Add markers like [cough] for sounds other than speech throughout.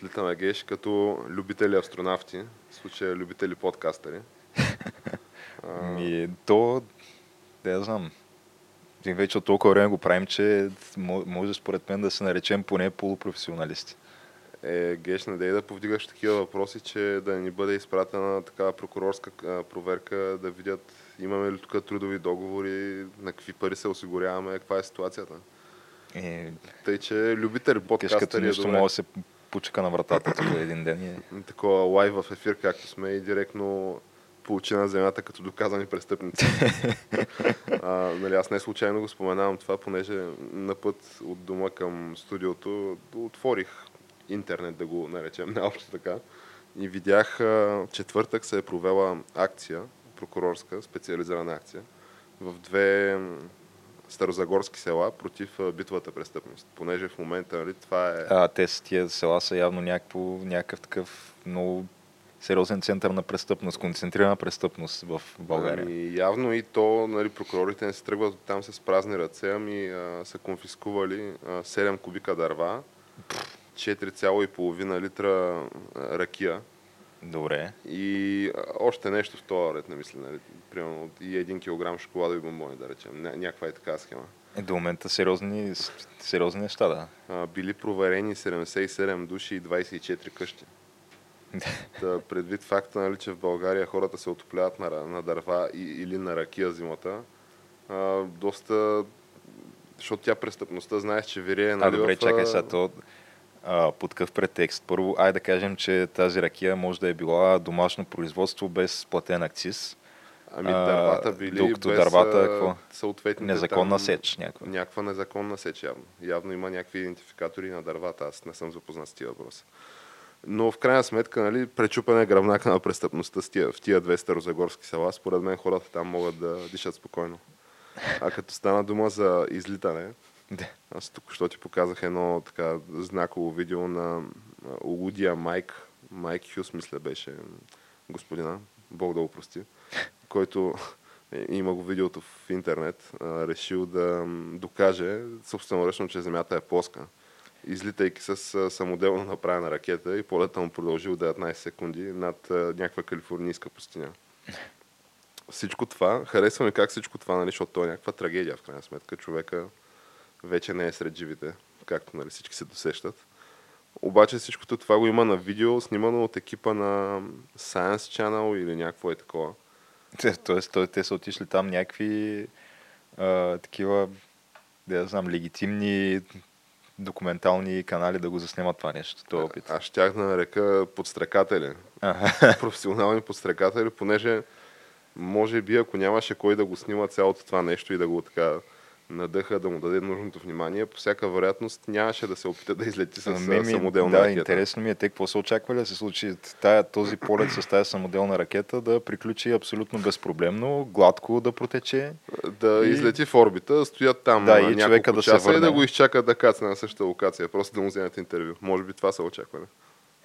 Отлитаме геш като любители астронавти, в случая любители подкастери. [laughs] Ми, то, я знам. И вече от толкова време го правим, че мо- може според мен да се наречем поне полупрофесионалисти. Е, геш, надей да повдигаш такива въпроси, че да ни бъде изпратена такава прокурорска проверка, да видят имаме ли тук трудови договори, на какви пари се осигуряваме, каква е ситуацията. Е, Тъй, че като подкастери е добре. може да се пучка на вратата тук един ден. И... Такова лайв в ефир, както сме и директно получи на земята като доказани престъпници. [laughs] а, нали, аз не случайно го споменавам това, понеже на път от дома към студиото отворих интернет, да го наречем [laughs] наобщо така, и видях четвъртък се е провела акция, прокурорска, специализирана акция, в две старозагорски села против битовата престъпност. Понеже в момента нали, това е... А, те с тия села са явно някакво, някакъв такъв много сериозен център на престъпност, концентрирана престъпност в България. Ами, явно и то, нали, прокурорите не се тръгват там с празни ръце, ами а, са конфискували а, 7 кубика дърва, 4,5 литра ракия Добре. и още нещо в този ред, не мисля, нали, примерно и 1 килограм шоколадови бомбони, да речем. Ня- някаква е така схема. Е, до момента сериозни, сериозни неща, да. А, били проверени 77 души и 24 къщи. [laughs] Та, предвид факта, нали, че в България хората се отопляват на, на дърва и, или на ракия зимата, а, доста... Защото тя престъпността, знаеш, че вирее, нали, А, добре, в, чакай сега, то а, под какъв претекст? Първо, ай да кажем, че тази ракия може да е била домашно производство без платен акциз. Ами дървата били докато без дървата, какво? съответните Незаконна там, сеч някаква. Някаква незаконна сеч явно. Явно има някакви идентификатори на дървата. Аз не съм запознат с тия въпроса. Но в крайна сметка, нали, пречупане гръбнака на престъпността с тия, в тия две старозагорски села, според мен хората там могат да дишат спокойно. А като стана дума за излитане, Да. аз тук що ти показах едно така знаково видео на Лудия Майк. Майк Хюс, мисля, беше господина. Бог да го прости. [laughs] Който е, има го видеото в интернет. решил да докаже собственоръчно, че Земята е плоска. Излитайки с самоделно направена ракета и полета му продължил 19 секунди над някаква калифорнийска пустиня. [laughs] Всичко това, харесва ми как всичко това, нали, защото то е някаква трагедия в крайна сметка. Човека вече не е сред живите, както нали, всички се досещат. Обаче всичкото това го има на видео, снимано от екипа на Science Channel или някакво е такова. Тоест, те са отишли там някакви а, такива, да знам, легитимни документални канали да го заснемат това нещо, този опит. Аз щях да нарека подстрекатели. Ага. [laughs] професионални подстрекатели, понеже може би ако нямаше кой да го снима цялото това нещо и да го така надъха, да му даде нужното внимание, по всяка вероятност нямаше да се опита да излети с Ами, ми, самоделна да, ракета. интересно ми е те какво са очаквали да се случи тая, този полет с тази самоделна ракета да приключи абсолютно безпроблемно, гладко да протече. Да И- излети в орбита, стоят там Да, и човека да се часа и върне. да го изчакат да кацне на същата локация, просто да му вземат интервю. Може би това са очакване.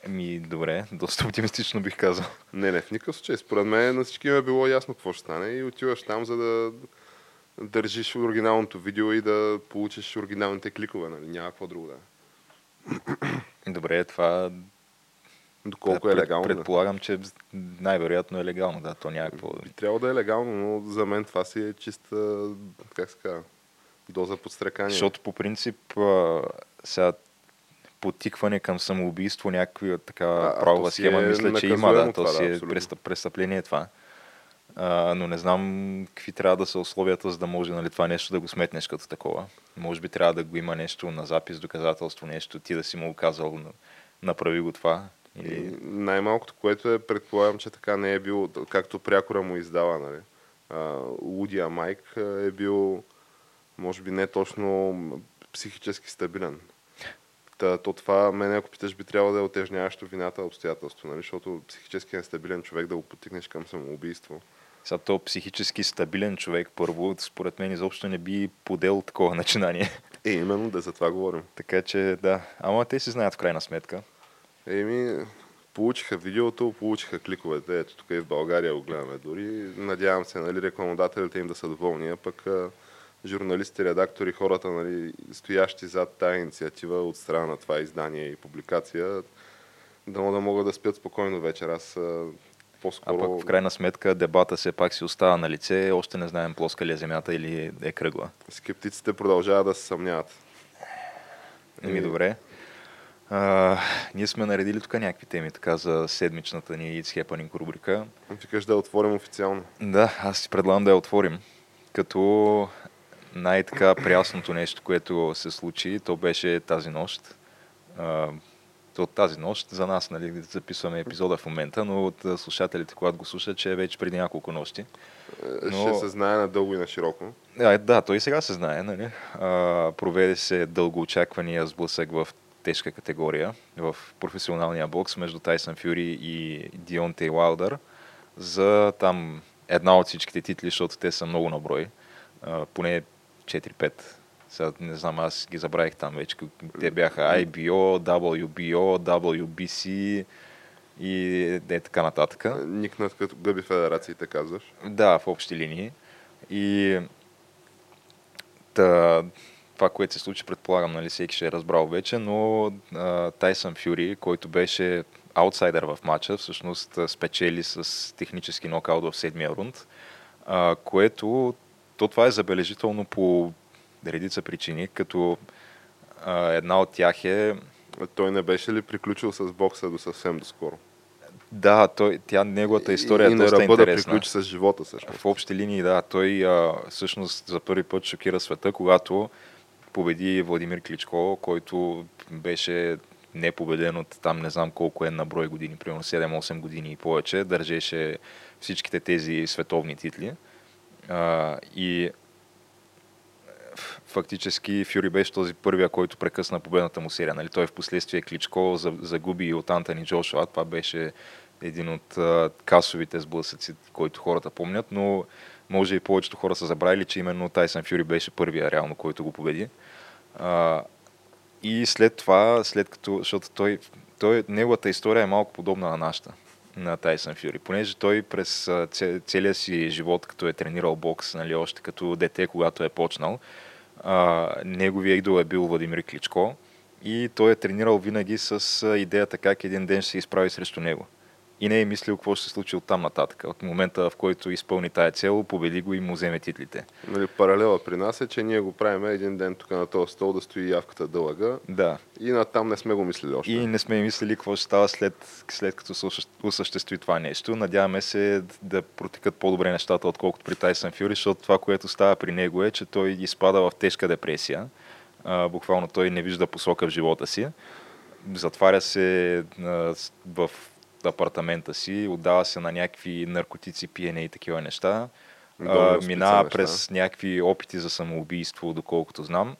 Ами, добре, доста оптимистично бих казал. Не, не, в никакъв случай. Според мен на всички им е било ясно какво ще стане и отиваш там, за да държиш оригиналното видео и да получиш оригиналните кликове, нали? Няма какво друго да е. Добре, това Доколко да, е легално. да. Предполагам, че най-вероятно е легално, да, то някакво... Би трябвало да е легално, но за мен това си е чиста, как се казва, доза подстрекание. Защото по принцип сега потикване към самоубийство, някаква такава правова то си схема, е мисля, че има, да, то това, си да, е престъпление това. А, но не знам какви трябва да са условията, за да може нали, това нещо да го сметнеш като такова. Може би трябва да го има нещо на запис, доказателство, нещо, ти да си му казал, на- направи го това. Или... Най-малкото, което е, предполагам, че така не е бил, както прякора му издава, нали. Лудия Майк е бил, може би не точно психически стабилен. Та, то това, мен ако питаш, би трябвало да е отежняващо вината обстоятелство, нали? защото психически нестабилен човек да го потикнеш към самоубийство. Сега то психически стабилен човек, първо, според мен изобщо не би подел такова [laughs] начинание. Е, именно, да за това говорим. така че, да. Ама те си знаят в крайна сметка. Еми, получиха видеото, получиха кликовете. Ето тук и в България го гледаме дори. Надявам се, нали, рекламодателите им да са доволни, а пък а, журналисти, редактори, хората, нали, стоящи зад тази инициатива от страна на това издание и публикация, да, да могат да спят спокойно вечер. Аз а, по-скоро... А пък в крайна сметка дебата все пак си остава на лице. Още не знаем плоска ли е земята или е кръгла. Скептиците продължават да се съмняват. Еми, добре. А, ние сме наредили тук някакви теми така за седмичната ни It's Happening рубрика. Викаш да я отворим официално. Да, аз си предлагам да я отворим. Като най-така прясното нещо, което се случи, то беше тази нощ. А, от тази нощ за нас, нали, записваме епизода в момента, но от слушателите, когато го слушат, че е вече преди няколко нощи. Е, Но- Ще се знае надълго и на широко. А, да, той и сега се знае. Нали? А, проведе се дългоочаквания сблъсък в тежка категория в професионалния бокс между Тайсън Фюри и Дионтей Уайлдър за там една от всичките титли, защото те са много на брой. Поне 4-5. Сега не знам, аз ги забравих там вече. Те бяха IBO, WBO, WBC и е така нататък. Никнат като гъби федерациите, казваш. Да, в общи линии. И та, това, което се случи, предполагам, нали, всеки ще е разбрал вече, но а, Тайсън Фюри, който беше аутсайдер в матча, всъщност спечели с технически нокаут в седмия рунд, а, което то това е забележително по редица причини, като а, една от тях е А Той не беше ли приключил с бокса до съвсем доскоро? да, той, тя, неговата история и, е и доста ръба да интересна. приключи с живота също. В общи линии, да. Той а, всъщност за първи път шокира света, когато победи Владимир Кличко, който беше непобеден от там не знам колко е на брой години, примерно 7-8 години и повече, държеше всичките тези световни титли. А, и фактически Фюри беше този първия, който прекъсна победната му серия. Нали? Той в последствие Кличко за- загуби и от Антони Джошуа. Това беше един от а, касовите сблъсъци, който хората помнят, но може и повечето хора са забравили, че именно Тайсън Фюри беше първия реално, който го победи. А, и след това, след като, защото той, той, неговата история е малко подобна на нашата, на Тайсън Фюри, понеже той през целия си живот, като е тренирал бокс, нали, още като дете, когато е почнал, а, неговия идол е бил Владимир Кличко и той е тренирал винаги с идеята как един ден ще се изправи срещу него. И не е мислил какво ще се случи от там нататък. От момента, в който изпълни тая цел, победи го и му вземе титлите. Нали, паралела при нас е, че ние го правим един ден тук на този стол да стои явката дълъга Да. и на там не сме го мислили още. И не сме мислили какво ще става след, след като се осъщ- осъществи това нещо. Надяваме се да протекат по-добре нещата, отколкото при Тайсън Фюри, защото това, което става при него е, че той изпада в тежка депресия. А, буквално той не вижда посока в живота си. Затваря се а, с- апартамента си, отдава се на някакви наркотици, пиене и такива неща. А, минава през някакви опити за самоубийство, доколкото знам.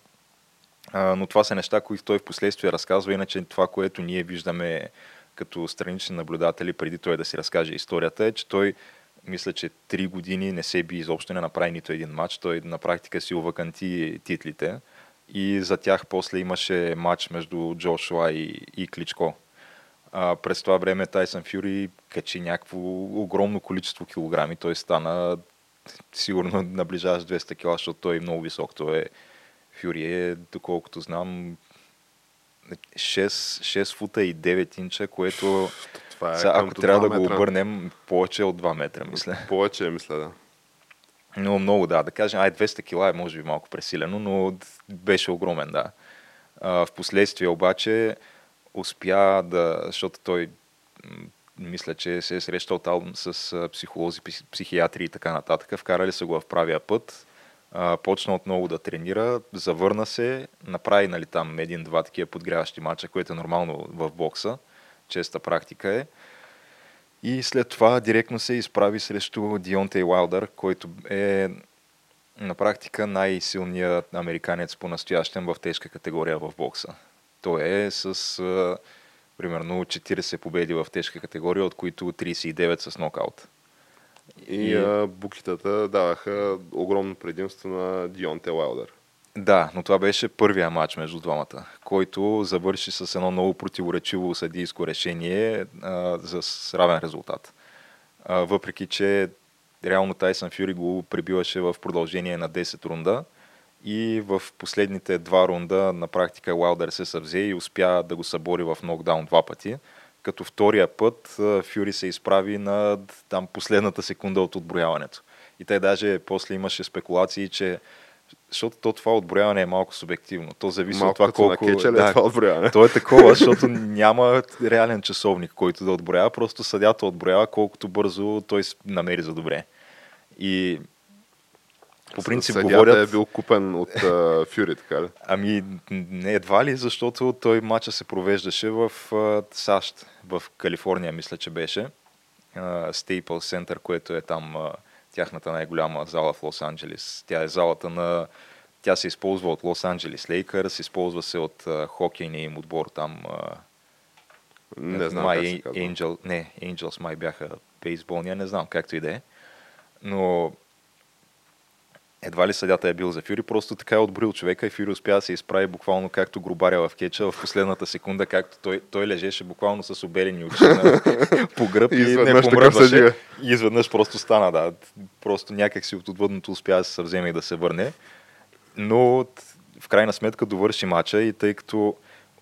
А, но това са неща, които той в последствие разказва, иначе това, което ние виждаме като странични наблюдатели, преди той да си разкаже историята, е, че той мисля, че три години не се би изобщо не направи нито един матч. Той на практика си уваканти титлите и за тях после имаше матч между Джошуа и, и Кличко. А, през това време Тайсън Фюри качи някакво огромно количество килограми. Той стана сигурно наближаващ 200 кила, защото той е много висок. Той е Фюри е, доколкото знам, 6, 6 фута и 9 инча, което Това е сега, ако трябва да го метра. обърнем, повече от 2 метра, мисля. Повече, мисля, да. Но много, да. Да кажем, ай, 200 кила е може би малко пресилено, но беше огромен, да. А, в последствие обаче успя да, защото той мисля, че се е срещал там с психолози, пси- психиатри и така нататък. Вкарали са го в правия път. Почна отново да тренира, завърна се, направи нали, там един-два такива подгряващи мача, което е нормално в бокса. честа практика е. И след това директно се изправи срещу Дионтей Уайлдър, който е на практика най-силният американец по настоящен в тежка категория в бокса. Той е с а, примерно 40 победи в тежка категория, от които 39 с нокаут. И, и а, букитата даваха огромно предимство на Дионте Уайлдър. Да, но това беше първия матч между двамата, който завърши с едно много противоречиво съдийско решение а, за равен резултат. А, въпреки, че реално Тайсън Фюри го прибиваше в продължение на 10 рунда и в последните два рунда на практика Уайлдър се съвзе и успя да го събори в нокдаун два пъти, като втория път Фюри се изправи на там последната секунда от отброяването. И те даже после имаше спекулации, че защото то това отброяване е малко субективно. То зависи малко от това колко... Да, това отброяване. То е такова, [laughs] защото няма реален часовник, който да отброява. Просто съдята отброява колкото бързо той намери за добре. И по принцип Съдята говорят... е бил купен от uh, Фюри, така ли? Ами, не едва ли, защото той матча се провеждаше в uh, САЩ, в Калифорния, мисля, че беше. Uh, Staples Center, което е там uh, тяхната най-голяма зала в Лос-Анджелес. Тя е залата на... Тя се използва от Лос-Анджелес Лейкърс, използва се от uh, хокейния им отбор там. Uh, не знам май, как се казва. Angel, не, Angels май бяха бейсболния, не знам както и да е. Но едва ли съдята е бил за Фюри, просто така е отборил човека и Фюри успя да се изправи буквално както грубаря в кеча в последната секунда, както той, той лежеше буквално с обелени очи на, [laughs] по гръб и, И не помръдваше. съдия. И изведнъж просто стана, да. Просто някак си от отвъдното успя да се съвземе и да се върне. Но в крайна сметка довърши мача и тъй като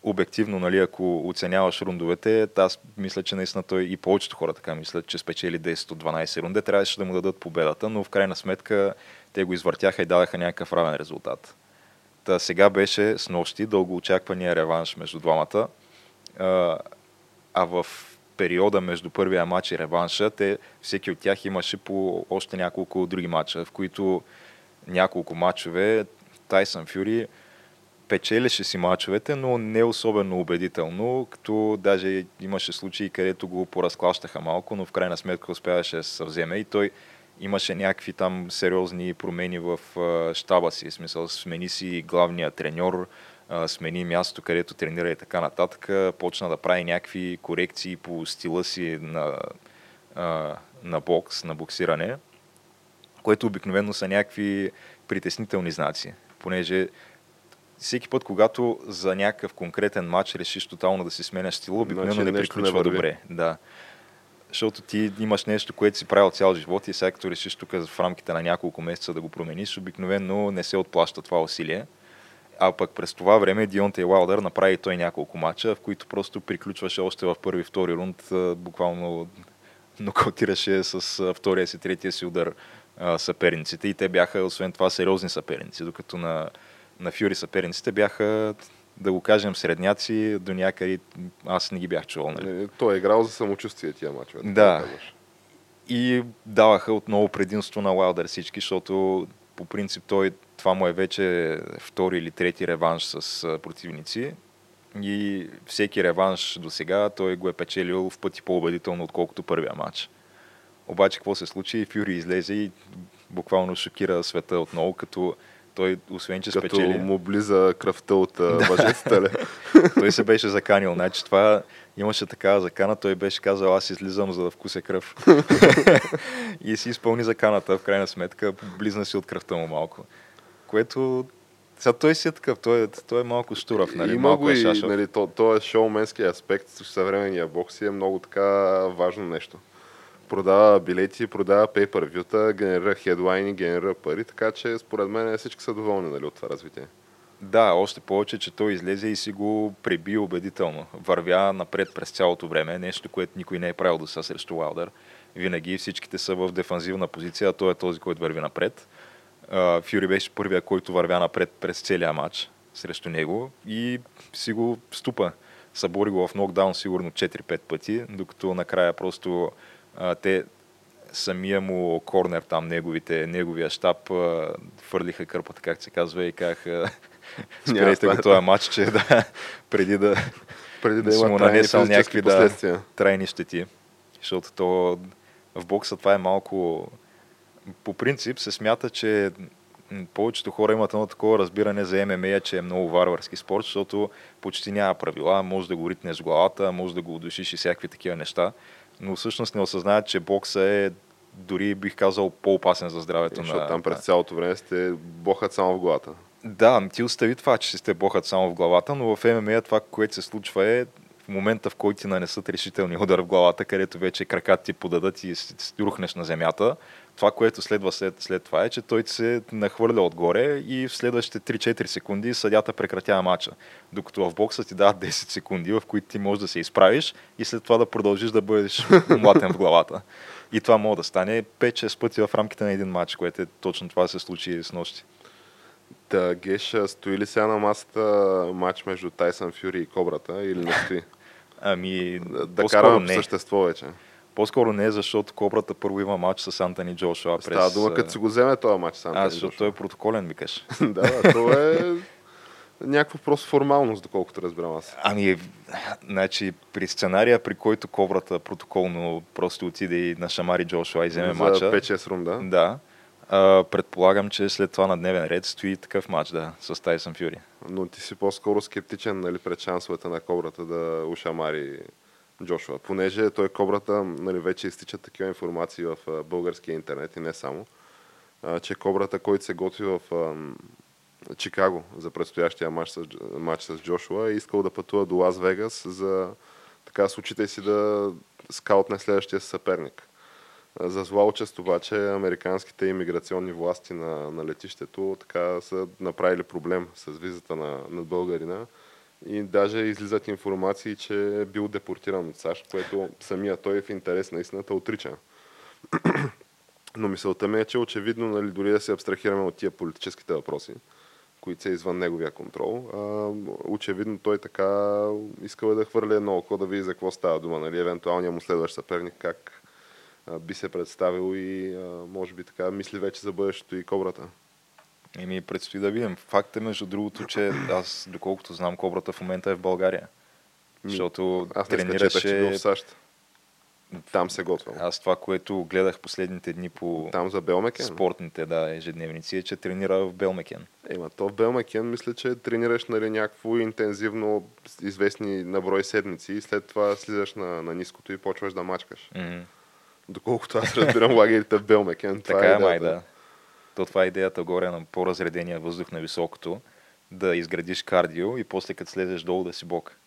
обективно, нали, ако оценяваш рундовете, аз мисля, че наистина той и повечето хора така мислят, че спечели 10 от 12 рунде, трябваше да му дадат победата, но в крайна сметка те го извъртяха и дадаха някакъв равен резултат. Та сега беше с нощи дългоочаквания реванш между двамата, а, а в периода между първия матч и реванша, те, всеки от тях имаше по още няколко други матча, в които няколко матчове Тайсън Фюри печелеше си мачовете, но не особено убедително, като даже имаше случаи, където го поразклащаха малко, но в крайна сметка успяваше да се съвземе и той имаше някакви там сериозни промени в щаба си, в смисъл смени си главния треньор, смени място, където тренира и така нататък, почна да прави някакви корекции по стила си на, на бокс, на боксиране, което обикновено са някакви притеснителни знаци, понеже всеки път, когато за някакъв конкретен матч решиш тотално да си сменяш стила, обикновено Значи не не приключва върви. добре. Да. Защото ти имаш нещо, което си правил цял живот и сега като решиш тук в рамките на няколко месеца да го промениш, обикновено не се отплаща това усилие. А пък през това време Дионте Уайлдър направи той няколко мача, в които просто приключваше още в първи и втори рунд, буквално нокаутираше с втория си, третия си удар съперниците и те бяха, освен това, сериозни съперници, докато на, на Фюри съперниците бяха, да го кажем, средняци до някъде, аз не ги бях чувал. Нали? Е, Той е играл за самочувствие тия мачове. Да. казваш. И даваха отново предимство на Уайлдър всички, защото по принцип той, това му е вече втори или трети реванш с противници. И всеки реванш до сега той го е печелил в пъти по-убедително, отколкото първия матч. Обаче какво се случи? Фюри излезе и буквално шокира света отново, като той, освен че Като спечели... му близа кръвта от [laughs] да. въжетата, ли? [laughs] той се беше заканил. Значи това имаше такава закана, той беше казал, аз излизам за да вкуся кръв. [laughs] и си изпълни заканата, в крайна сметка, близна си от кръвта му малко. Което сега той си е такъв, той е, той е малко штурав, нали? Има малко го е и, нали, то, то е шоуменски аспект съвременния бокс и е много така важно нещо. Продава билети, продава pay-per-view-та, генерира хедлайни, генерира пари, така че според мен всички са доволни нали, от това развитие. Да, още повече, че той излезе и си го преби убедително. Вървя напред през цялото време, нещо, което никой не е правил до сега срещу Уайлдър. Винаги всичките са в дефанзивна позиция, а той е този, който върви напред. Фюри беше първия, който вървя напред през целия матч срещу него и си го ступа. Събори го в нокдаун сигурно 4-5 пъти, докато накрая просто а, те самия му корнер там, неговите, неговия щаб, фърлиха кърпата, както се казва, и казаха, [laughs] Няма спрете го този матч, че да, [laughs] преди да, преди да си има му нанесъл някакви, да. трайни щети. Защото то в бокса това е малко... По принцип се смята, че повечето хора имат едно такова разбиране за ММА, че е много варварски спорт, защото почти няма правила, може да го ритнеш в главата, може да го удушиш и всякакви такива неща, но всъщност не осъзнаят, че бокса е дори бих казал по-опасен за здравето Защото на... там през цялото време сте бохат само в главата. Да, ти остави това, че сте бохат само в главата, но в ММА това, което се случва е в момента, в който ти нанесат решителни удар в главата, където вече краката ти подадат и рухнеш на земята, това, което следва след, след това е, че той се нахвърля отгоре и в следващите 3-4 секунди съдята прекратява матча. Докато в бокса ти дават 10 секунди, в които ти можеш да се изправиш и след това да продължиш да бъдеш [laughs] млатен в главата. И това може да стане 5-6 пъти в рамките на един матч, което е точно това се случи с нощи. Та, Геш, стои ли сега на масата матч между Тайсън Фюри и Кобрата или не стои? [laughs] Ами, Да, да караме по същество вече. По-скоро не, защото Кобрата първо има матч с Антони Джошуа през... Става дума, а, като си го вземе този матч с А, Антони защото Джошуа. той е протоколен, викаш. [laughs] да, да, то е някаква просто формалност, доколкото разбирам аз. Ами, значи, при сценария, при който Кобрата протоколно просто отиде и на Шамари Джошуа и вземе За матча, 5-6 рунда. да, а, предполагам, че след това на дневен ред стои такъв матч, да, с Тайсън Фюри. Но ти си по-скоро скептичен нали, пред шансовете на Кобрата да ушамари Джошуа. Понеже той Кобрата нали, вече изтичат такива информации в а, българския интернет и не само, а, че Кобрата, който се готви в ам, Чикаго за предстоящия матч с, матч с Джошуа, е искал да пътува до Лас Вегас за така с очите си да скаутне следващия съперник. А, За зла участ обаче американските иммиграционни власти на, на летището така са направили проблем с визата на, на българина и даже излизат информации, че е бил депортиран от САЩ, което самия той в интерес на истината отрича. [clears throat] Но мисълта ми е, че очевидно, нали, дори да се абстрахираме от тия политическите въпроси, които са извън неговия контрол, а, очевидно той така искал е да хвърли едно око, да види за какво става дума, нали, евентуалния му следващ съперник, как а, би се представил и а, може би така мисли вече за бъдещето и кобрата. И ми предстои да видим. Факт е, между другото, че аз, доколкото знам, Кобрата в момента е в България. Ми, Защото Аз тренираше... в САЩ. Там се готвил. Аз това, което гледах последните дни по Там за Белмекен. спортните да, ежедневници, е, че тренира в Белмекен. Ема то в Белмекен мисля, че тренираш нали, някакво интензивно известни наброй седмици и след това слизаш на, на ниското и почваш да мачкаш. Мгм. Доколкото аз разбирам [laughs] лагерите в Белмекен. Това Така е е, май, идеята. да. То това е идеята горе на по-разредения въздух на високото, да изградиш кардио и после като слезеш долу да си бок.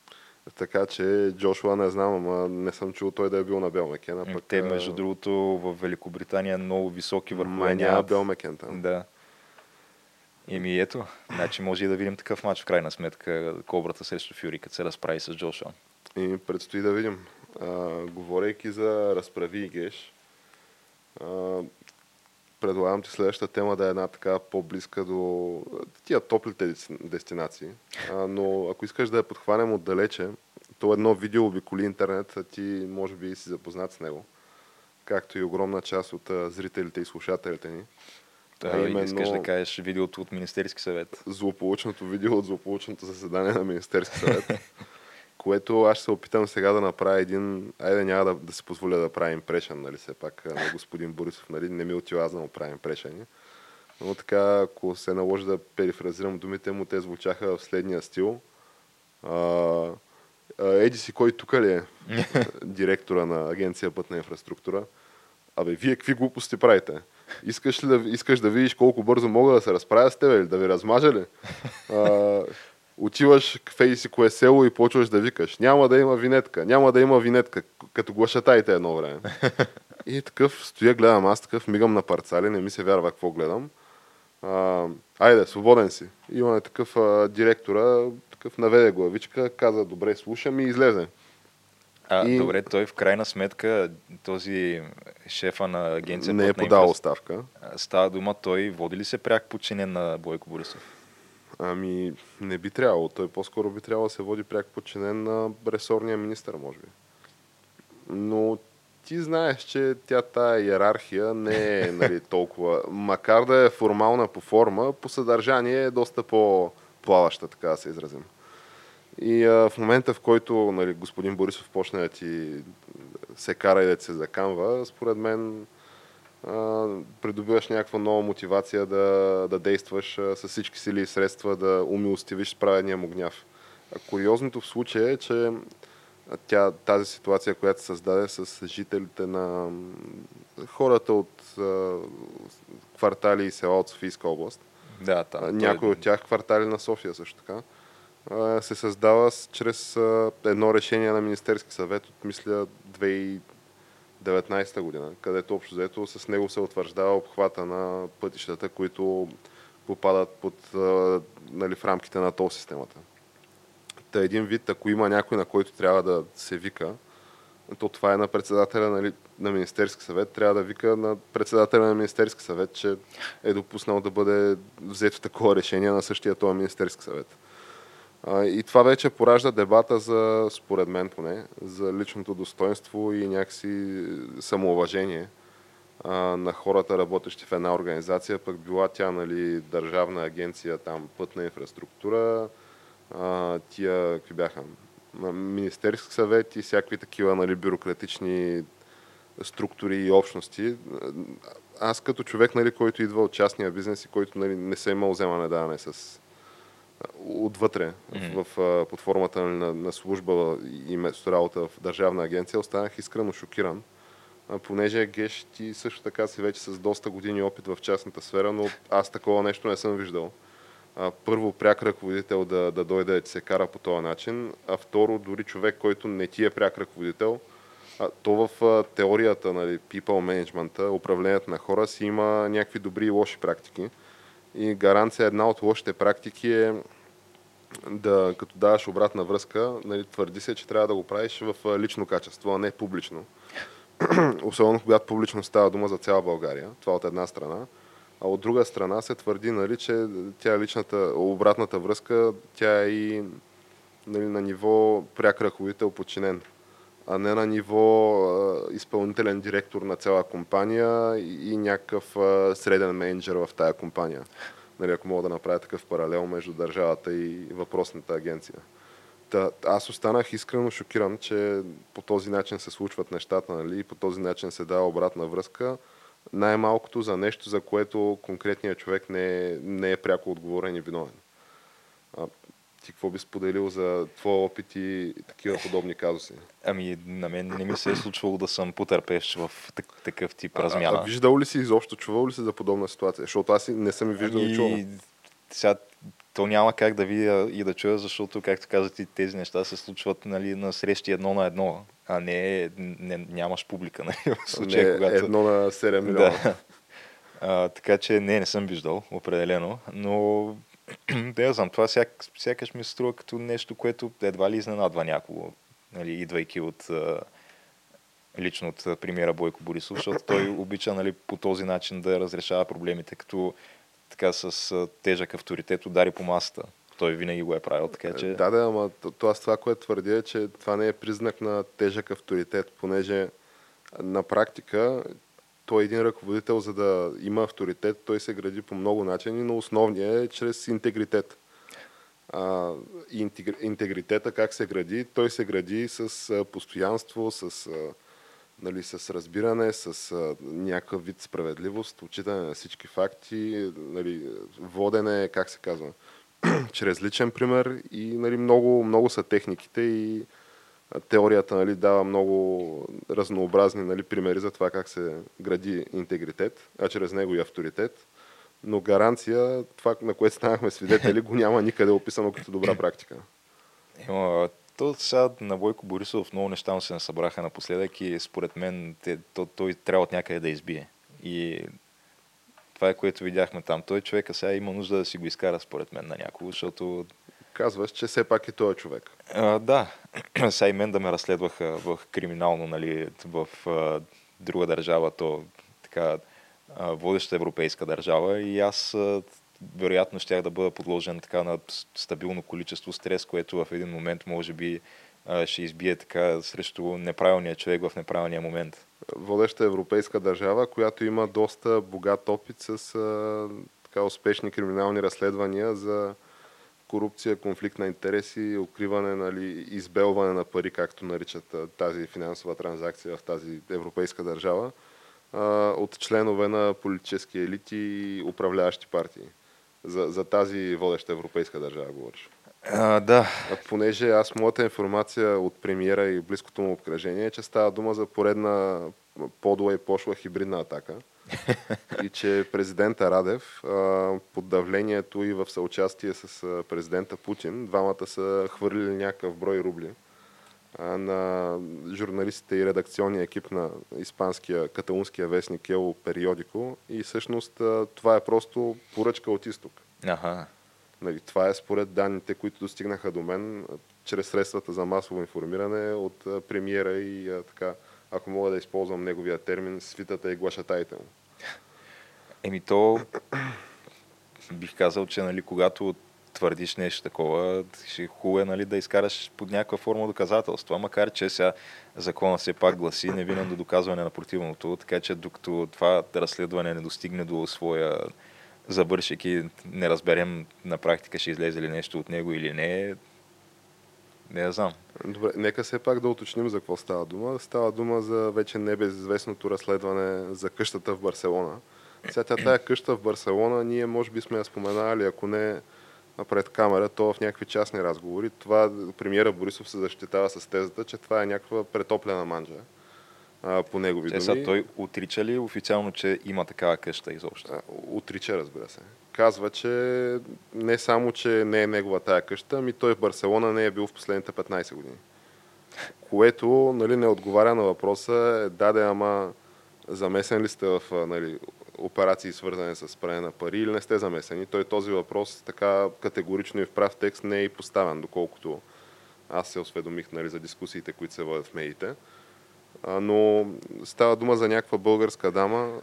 Така че Джошуа не знам, ама не съм чул той да е бил на Белмекен. А пък, Те, между другото, в Великобритания много високи върхове няма. Белмекен там. Да. Еми ето, значи може и да видим такъв матч в крайна сметка, Кобрата срещу Фюри, като се разправи с Джошуа. И предстои да видим. А, говорейки за разправи и геш, а, предлагам ти следващата тема да е една така по-близка до тия топлите дести- дестинации. А, но ако искаш да я подхванем отдалече, то едно видео обиколи интернет, а ти може би си запознат с него. Както и огромна част от а, зрителите и слушателите ни. Та, А именно- Искаш да кажеш видеото от Министерски съвет. злополучното видео от злополучното заседание на Министерски съвет, [laughs] което аз ще се опитам сега да направя един... Айде няма да, да си позволя да правя импрешън, нали, все пак на господин Борисов, нали, не ми отива аз да му правя импрешъни. Но така, ако се наложи да перифразирам думите му, те звучаха в следния стил. А, а, еди си кой тук ли е [laughs] директора на Агенция Пътна инфраструктура? Абе, вие какви глупости правите? Искаш ли да, искаш да видиш колко бързо мога да се разправя с теб или да ви размажа ли? А, отиваш в еди си кое село и почваш да викаш. Няма да има винетка, няма да има винетка, като глашатайте едно време. [laughs] И такъв стоя, гледам аз такъв, мигам на парцали, не ми се вярва какво гледам. А, айде, свободен си. Имаме такъв а, директора, такъв наведе главичка, каза, добре, слушам и излезе. А, И- добре, той в крайна сметка, този шефа на агенция не е подал оставка. Става дума, той води ли се пряк подчинен на Бойко Борисов? Ами, не би трябвало. Той по-скоро би трябвало да се води пряк подчинен на ресорния министър, може би. Но ти знаеш, че тя тая иерархия не е нали, [laughs] толкова... Макар да е формална по форма, по съдържание е доста по-плаваща, така да се изразим. И а, в момента, в който нали, господин Борисов почне да ти се кара и да се закамва, според мен придобиваш някаква нова мотивация да, да действаш с всички сили и средства, да умилостивиш справения му гняв. Куриозното в случая е, че тя, тази ситуация, която се създаде с жителите на хората от а, квартали и села от Софийска област, Да, там. някои от тях квартали на София също така, а, се създава чрез а, едно решение на Министерски съвет от, мисля, 2019 година, където общо взето с него се утвърждава обхвата на пътищата, които попадат под, нали, в рамките на тол системата. Та един вид, ако има някой, на който трябва да се вика, то това е на председателя нали, на Министерски съвет. Трябва да вика на председателя на Министерски съвет, че е допуснал да бъде взето такова решение на същия този Министерски съвет. И това вече поражда дебата за, според мен поне, за личното достоинство и някакси самоуважение на хората, работещи в една организация, пък била тя нали, държавна агенция, там пътна инфраструктура, тия, какви бяха, Министерски съвет и всякакви такива нали, бюрократични структури и общности. Аз като човек, нали, който идва от частния бизнес и който нали, не се е имал вземане даване с отвътре, Мгм. в, в, под формата на, на служба и место работа в държавна агенция, останах искрено шокиран. Понеже Геш ти също така си вече с доста години опит в частната сфера, но аз такова нещо не съм виждал. Първо, пряк ръководител да, да дойде да се кара по този начин, а второ, дори човек, който не ти е пряк ръководител, а, то в а, теорията, нали, people management, управлението на хора си има някакви добри и лоши практики. И гаранция една от лошите практики е да, като даваш обратна връзка, нали, твърди се, че трябва да го правиш в лично качество, а не публично. [clears throat] Особено когато публично става дума за цяла България. Това от една страна. А от друга страна се твърди, нали, че тя личната, обратната връзка, тя е и нали, на ниво пряк ръководител подчинен, а не на ниво изпълнителен директор на цяла компания и, някакъв среден менеджер в тая компания. Нали, ако мога да направя такъв паралел между държавата и въпросната агенция. Та, аз останах искрено шокиран, че по този начин се случват нещата, нали, и по този начин се дава обратна връзка, най-малкото за нещо, за което конкретният човек не е, не е пряко отговорен и виновен. Ти какво би споделил за твоя опит и такива подобни казуси? Ами, на мен не ми се е случвало да съм потърпещ в так- такъв тип А, размяна. а, виждал ли си изобщо, чувал ли си за подобна ситуация? Защото аз не съм и виждал и чувал. Ами, сега, то няма как да видя и да чуя, защото, както казах, тези неща се случват нали, на срещи едно на едно, а не, не нямаш публика. [laughs] Нали, в случая, не, когато... едно на 7 милиона. Да. А, така че не, не съм виждал, определено, но [clears throat] да я знам, това сяк, сякаш ми струва като нещо, което едва ли изненадва някого, нали, идвайки от лично от премиера Бойко Борисов, защото той [clears throat] обича нали, по този начин да разрешава проблемите, като така с тежък авторитет удари по масата. Той винаги го е правил, така че... Да, да, ама то, то аз това, което твърдя е, че това не е признак на тежък авторитет, понеже на практика той е един ръководител, за да има авторитет, той се гради по много начини, но основният е чрез интегритет. А, и интегри- интегритета как се гради? Той се гради с а, постоянство, с, а, нали, с разбиране, с а, някакъв вид справедливост, отчитане на всички факти, нали, водене, как се казва, [clears throat] чрез личен пример и нали, много, много са техниките и теорията нали, дава много разнообразни нали, примери за това как се гради интегритет, а чрез него и авторитет. Но гаранция, това на което станахме свидетели, го няма никъде описано като добра практика. Има, то сега на Бойко Борисов много неща му се насъбраха напоследък и според мен те, то, той трябва от някъде да избие. И това е което видяхме там. Той човека сега има нужда да си го изкара според мен на някого, защото Казваш, че все пак и той е човек. а, да, [clears throat] сега и мен да ме разследваха в криминално, нали, в а, друга държава, то така а, водеща европейска държава и аз а, вероятно щях да бъда подложен така на стабилно количество стрес, което в един момент може би ще избие така срещу неправилния човек в неправилния момент. Водеща европейска държава, която има доста богат опит с а, така успешни криминални разследвания за корупция, конфликт на интереси, укриване, нали, избелване на пари, както наричат тази финансова транзакция в тази европейска държава, от членове на политически елити и управляващи партии. За, за тази водеща европейска държава говориш. А, да. А, понеже аз моята информация от премиера и близкото му обкръжение е, че става дума за поредна подла и пошла хибридна атака. [laughs] и че президента Радев под давлението и в съучастие с президента Путин, двамата са хвърлили някакъв брой рубли на журналистите и редакционния екип на испанския каталунския вестник Ело Периодико и всъщност това е просто поръчка от изток. Ага. Нали, това е според данните, които достигнаха до мен чрез средствата за масово информиране от премиера и а, така, ако мога да използвам неговия термин, свитата и глашатайте му. Еми то бих казал, че нали, когато твърдиш нещо такова, ще е хубаво е, нали, да изкараш под някаква форма доказателства, макар че сега закона все пак гласи невинен до доказване на противното, така че докато това разследване не достигне до своя завършик и не разберем на практика ще излезе ли нещо от него или не, не я знам. Добре, нека все пак да уточним за какво става дума. Става дума за вече небезизвестното разследване за къщата в Барселона. Сега тя тая къща в Барселона, ние може би сме я споменали, ако не пред камера, то в някакви частни разговори. Това премиера Борисов се защитава с тезата, че това е някаква претоплена манджа а, по негови думи. Сега той отрича ли официално, че има такава къща изобщо? А, отрича, разбира се. Казва, че не само, че не е негова тая къща, ами той в Барселона не е бил в последните 15 години. Което нали, не отговаря на въпроса, е, даде, ама замесен ли сте в нали, операции, свързани с пране на пари или не сте замесени. Той този въпрос така категорично и в прав текст не е и поставен, доколкото аз се осведомих нали, за дискусиите, които се водят в медиите. Но става дума за някаква българска дама,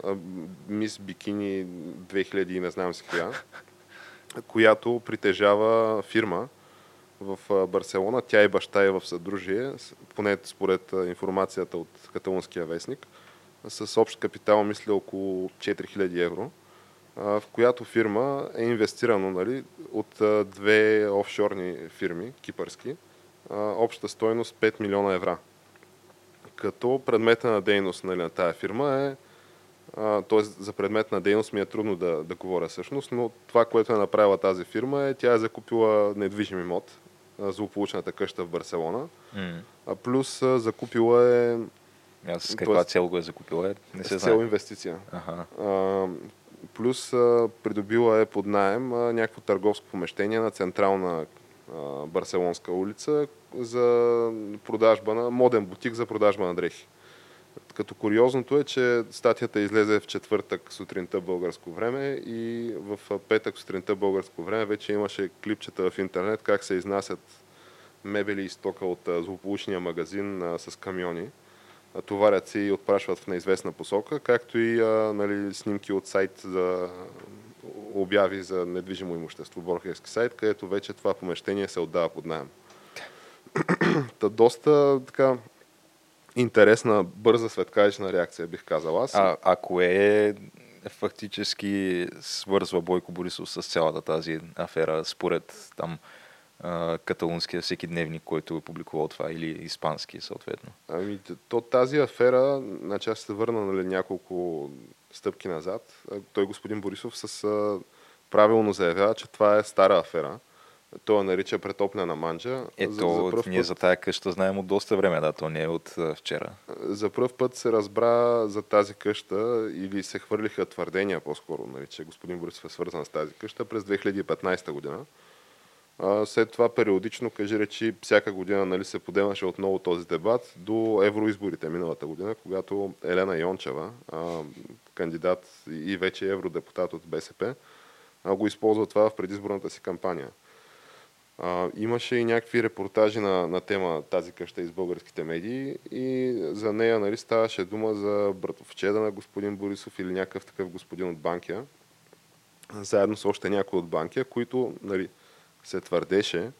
мис Бикини 2000 и не знам си коя, която притежава фирма в Барселона. Тя и баща е в съдружие, поне според информацията от каталунския вестник – с общ капитал, мисля, около 4000 евро, в която фирма е инвестирано нали, от две офшорни фирми, кипърски, обща стойност 5 милиона евра. Като предмета на дейност нали, на тая фирма е т.е. за предмет на дейност ми е трудно да, да говоря всъщност, но това, което е направила тази фирма е, тя е закупила недвижим имот, злополучната къща в Барселона, mm. а плюс закупила е аз с каква Тоест, цел го е закупила? Е, не се цел инвестиция. Ага. А, плюс а, придобила е под найем а, някакво търговско помещение на централна Барселонска улица за продажба на моден бутик за продажба на дрехи. Като куриозното е, че статията излезе в четвъртък сутринта българско време и в петък сутринта българско време вече имаше клипчета в интернет как се изнасят мебели и стока от злополучния магазин с камиони товарят се и отпрашват в неизвестна посока, както и нали, снимки от сайт за обяви за недвижимо имущество, Борхевски сайт, където вече това помещение се отдава под найем. [clears throat] Та доста така интересна, бърза светкавична реакция, бих казал аз. А, ако е фактически свързва Бойко Борисов с цялата тази афера, според там каталунския всеки дневник, който е публикувал това, или испански съответно? Ами, то тази афера, значи аз се върна нали, няколко стъпки назад. Той господин Борисов с правилно заявява, че това е стара афера. Той я нарича претоплена манджа. Ето, за, за ние път... за тая къща знаем от доста време, да, то не е от вчера. За първ път се разбра за тази къща или се хвърлиха твърдения по-скоро, нали, че господин Борисов е свързан с тази къща през 2015 година. А, след това периодично, кажи речи, всяка година нали, се подемаше отново този дебат до евроизборите миналата година, когато Елена Йончева, а, кандидат и вече евродепутат от БСП, а, го използва това в предизборната си кампания. А, имаше и някакви репортажи на, на тема тази къща из българските медии и за нея нали, ставаше дума за братовчеда на господин Борисов или някакъв такъв господин от Банкия, заедно с още някои от Банкия, които нали, се твърдеше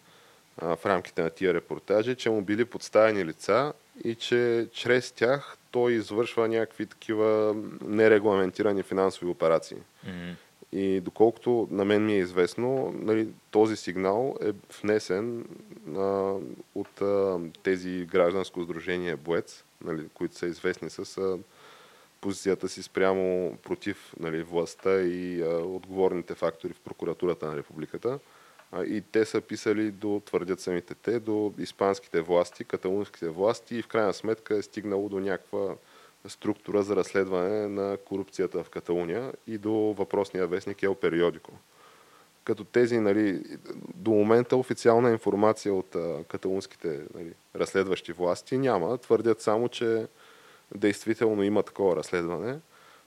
а, в рамките на тия репортажи, че му били подставени лица и че чрез тях той извършва някакви такива нерегламентирани финансови операции. Mm-hmm. И доколкото на мен ми е известно, нали, този сигнал е внесен а, от а, тези гражданско сдружение Боец, нали, които са известни с а, позицията си спрямо против нали, властта и а, отговорните фактори в прокуратурата на републиката. И те са писали до, твърдят самите те, до испанските власти, каталунските власти и в крайна сметка е стигнало до някаква структура за разследване на корупцията в Каталуния и до въпросния вестник Ел Периодико. Като тези, нали, до момента официална информация от а, каталунските нали, разследващи власти няма. Твърдят само, че действително има такова разследване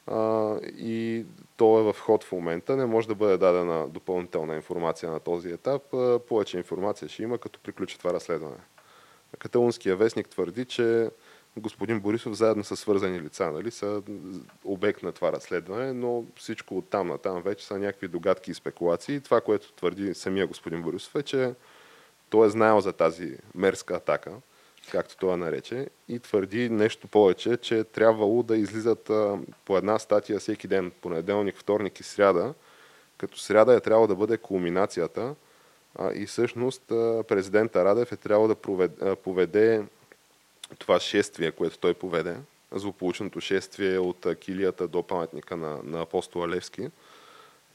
а, и то е в ход в момента. Не може да бъде дадена допълнителна информация на този етап. Повече информация ще има, като приключи това разследване. Каталунския вестник твърди, че господин Борисов заедно с свързани лица нали, са обект на това разследване, но всичко от там на там вече са някакви догадки и спекулации. Това, което твърди самия господин Борисов е, че той е знаел за тази мерска атака, както това нарече, и твърди нещо повече, че е трябвало да излизат а, по една статия всеки ден, понеделник, вторник и сряда, като сряда е трябвало да бъде кулминацията а, и всъщност а, президента Радев е трябвало да проведе, поведе това шествие, което той поведе, злополучното шествие от килията до паметника на, на апостола Левски.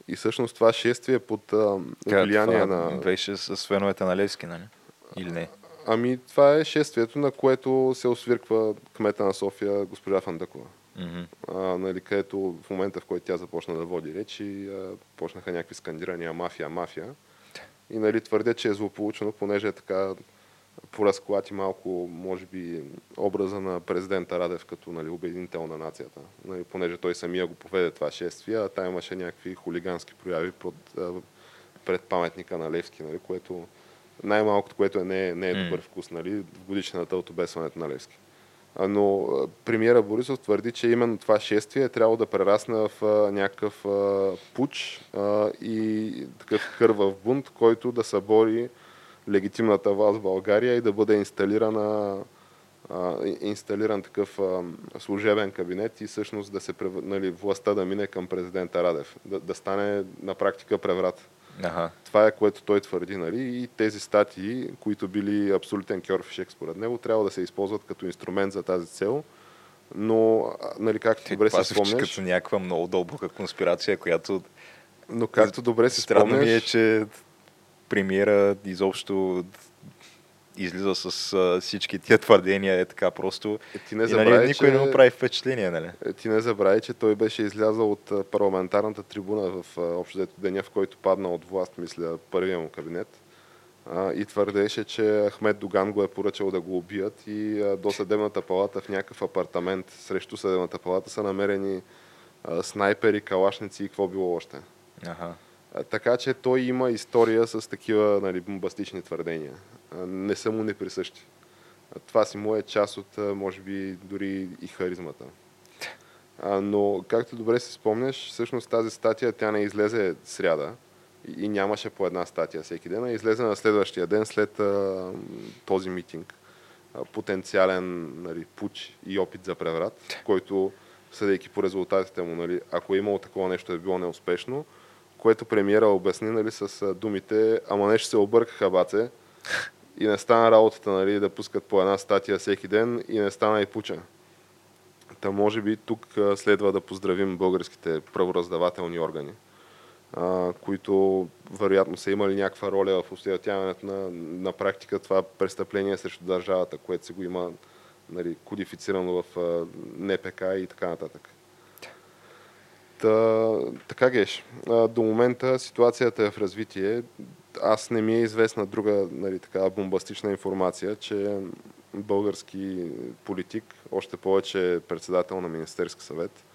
И всъщност това шествие под а, влияние това на... Беше с феновете на Левски, нали? Или не? Ами това е шествието, на което се освирква кмета на София госпожа Фандъкова. Mm-hmm. А, нали, където в момента, в който тя започна да води речи, а, почнаха някакви скандирания мафия, мафия. И нали, твърдя, че е злополучено, понеже е така поразклати малко, може би, образа на президента Радев като нали, обединител на нацията. Нали, понеже той самия го поведе това шествие, а там имаше някакви хулигански прояви пред, пред паметника на Левски, нали, което най-малкото, което е, не, е, не е добър вкус нали, в годишната от обесването на Левски. Но премиера Борисов твърди, че именно това шествие е трябвало да прерасне в а, някакъв а, пуч а, и такъв кървав бунт, който да събори легитимната власт в България и да бъде инсталирана инсталиран такъв служебен кабинет и всъщност да се нали, властта да мине към президента Радев, да, да стане на практика преврат. Ага. Това е което той твърди, нали? И тези статии, които били абсолютен кьорфишек според него, трябва да се използват като инструмент за тази цел. Но, нали, както добре се спомняш... като някаква много дълбока конспирация, която... Но както добре се спомняш... Странно ми е, че премиера изобщо излиза с а, всички тия твърдения е така просто. Е, ти не забрави, и, нали, никой че... не му прави впечатление, нали? Е, ти не забрави, че той беше излязъл от парламентарната трибуна в общо деня, в който падна от власт, мисля, първия му кабинет. А, и твърдеше, че Ахмед Доган го е поръчал да го убият и а, до съдебната палата в някакъв апартамент срещу съдебната палата са намерени а, снайпери, калашници и какво било още. Ага. Така че той има история с такива нали, бомбастични твърдения. Не са му неприсъщи. Това си му е част от, може би, дори и харизмата. Но, както добре си спомняш, всъщност тази статия тя не излезе сряда и, нямаше по една статия всеки ден, а излезе на следващия ден след този митинг. Потенциален нали, пуч и опит за преврат, който, съдейки по резултатите му, нали, ако е имало такова нещо, е било неуспешно, което премиера обясни нали, с думите, ама нещо се объркаха, баце, и не стана работата нали, да пускат по една статия всеки ден и не стана и пуча. Та може би тук следва да поздравим българските правораздавателни органи, а, които вероятно са имали някаква роля в устоятяването на, на практика това престъпление срещу държавата, което се го има нали, кодифицирано в а, НПК и така нататък. Та, така геш. До момента ситуацията е в развитие. Аз не ми е известна друга нали, така, бомбастична информация, че български политик, още повече председател на Министерски съвет,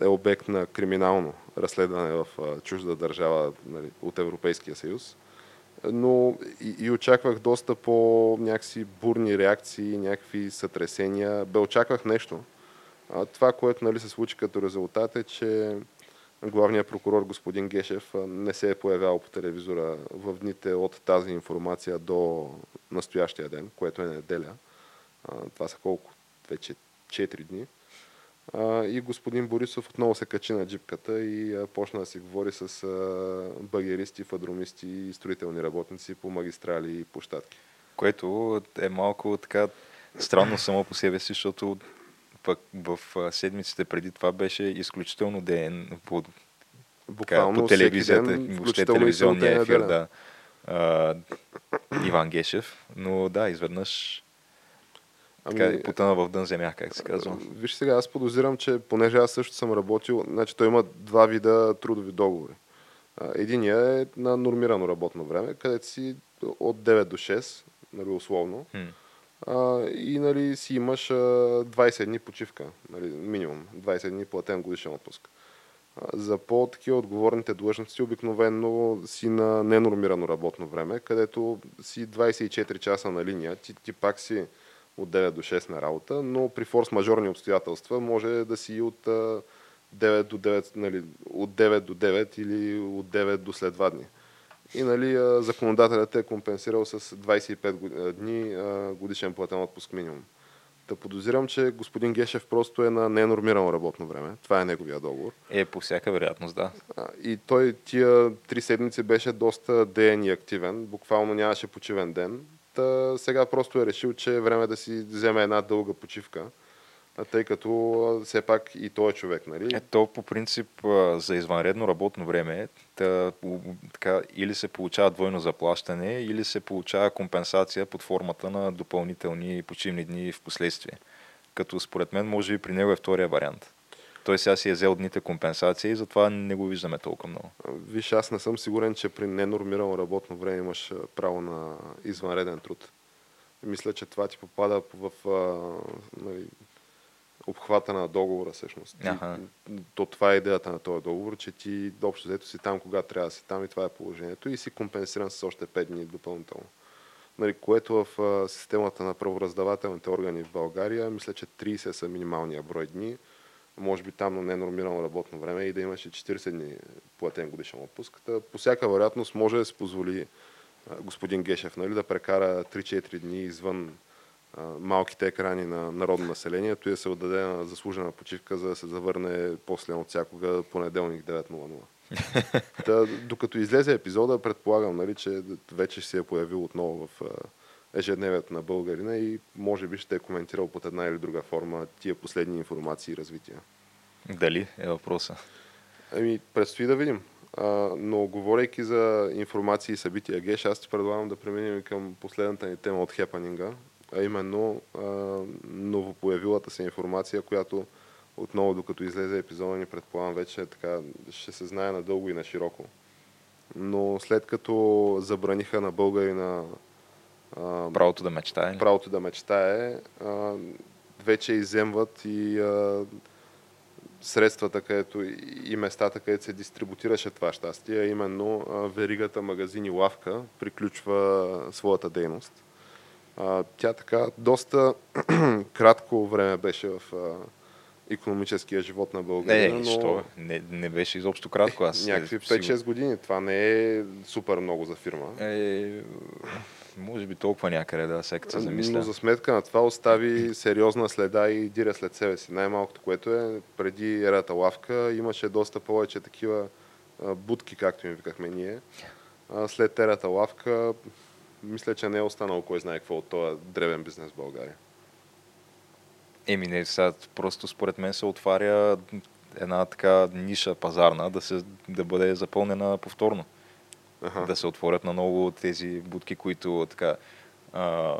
е обект на криминално разследване в чужда държава нали, от Европейския съюз. Но и, и очаквах доста по някакси бурни реакции, някакви сътресения. Бе, очаквах нещо а, това, което нали, се случи като резултат е, че главният прокурор господин Гешев не се е появявал по телевизора в дните от тази информация до настоящия ден, което е неделя. Това са колко? Вече 4 дни. И господин Борисов отново се качи на джипката и почна да си говори с багеристи, фадромисти и строителни работници по магистрали и площадки. Което е малко така странно само по себе си, защото пък в седмиците преди това беше изключително ден по, така, Буквално по телевизията, ден, въобще телевизионния ефир, да. А, Иван Гешев, но да, изведнъж Ами, потъна в дън земя, как се казва. Виж сега, аз подозирам, че понеже аз също съм работил, значи той има два вида трудови договори. Единия е на нормирано работно време, където си от 9 до 6, нали, условно. Хм. А, и нали, си имаш а, 20 дни почивка, нали, минимум. 20 дни платен годишен отпуск. А, за по-такива отговорните длъжности обикновено си на ненормирано работно време, където си 24 часа на линия, ти, ти пак си от 9 до 6 на работа, но при форс-мажорни обстоятелства може да си от а, 9 до 9, нали, от 9 до 9 или от 9 до след 2 дни. И нали, законодателят е компенсирал с 25 год- а, дни годишен платен отпуск минимум. Та подозирам, че господин Гешев просто е на ненормирано работно време. Това е неговия договор. Е, по всяка вероятност, да. И той тия три седмици беше доста деен и активен. Буквално нямаше почивен ден. Та сега просто е решил, че е време да си вземе една дълга почивка. А тъй като все пак и той е човек, нали? Е, то по принцип за извънредно работно време та, така, или се получава двойно заплащане, или се получава компенсация под формата на допълнителни почивни дни в последствие. Като според мен може би при него е втория вариант. Той сега си е взел дните компенсация и затова не го виждаме толкова много. Виж, аз не съм сигурен, че при ненормирано работно време имаш право на извънреден труд. Мисля, че това ти попада в а, нали, обхвата на договора всъщност. Аха. то това е идеята на този договор, че ти общо взето си там, когато трябва да си там и това е положението и си компенсиран с още 5 дни допълнително. Нали, което в а, системата на правораздавателните органи в България, мисля, че 30 са минималния брой дни. Може би там на ненормирано работно време и да имаш и 40 дни платен годишен отпуск. Та, по всяка вероятност може да се позволи а, господин Гешев нали, да прекара 3-4 дни извън малките екрани на народно населението и да се отдаде на заслужена почивка, за да се завърне после от всякога понеделник 9.00. [laughs] Та, докато излезе епизода, предполагам, нали, че вече се е появил отново в ежедневието на българина и може би ще е коментирал под една или друга форма тия последни информации и развития. Дали е въпроса? Ами, предстои да видим. А, но говорейки за информации и събития, Геш, аз ти предлагам да преминем към последната ни тема от хепанинга, а именно а, новопоявилата се информация, която отново, докато излезе епизода ни, предполагам вече е така, ще се знае надълго и на широко. Но след като забраниха на българина а, Правото да мечтае. ли? правото да мечтае, а, вече иземват и а, средствата където, и местата, където се дистрибутираше това щастие, именно а, веригата магазини Лавка приключва своята дейност. А, тя така доста [clears throat] кратко време беше в а, економическия живот на България, не, но що? Не, не беше изобщо кратко. Аз [laughs] някакви е, сигурно- 5-6 години. Това не е супер много за фирма. Е, може би толкова някъде, да, сега се замисля. Но за сметка на това остави сериозна следа и диря след себе си. Най-малкото, което е, преди ерата лавка имаше доста повече такива будки, както им викахме ние. След ерата лавка, мисля, че не е останало кой знае какво от този древен бизнес в България. Еми не, сега просто според мен се отваря една така ниша пазарна да, се, да бъде запълнена повторно. Аха. Да се отворят на ново тези будки, които така а,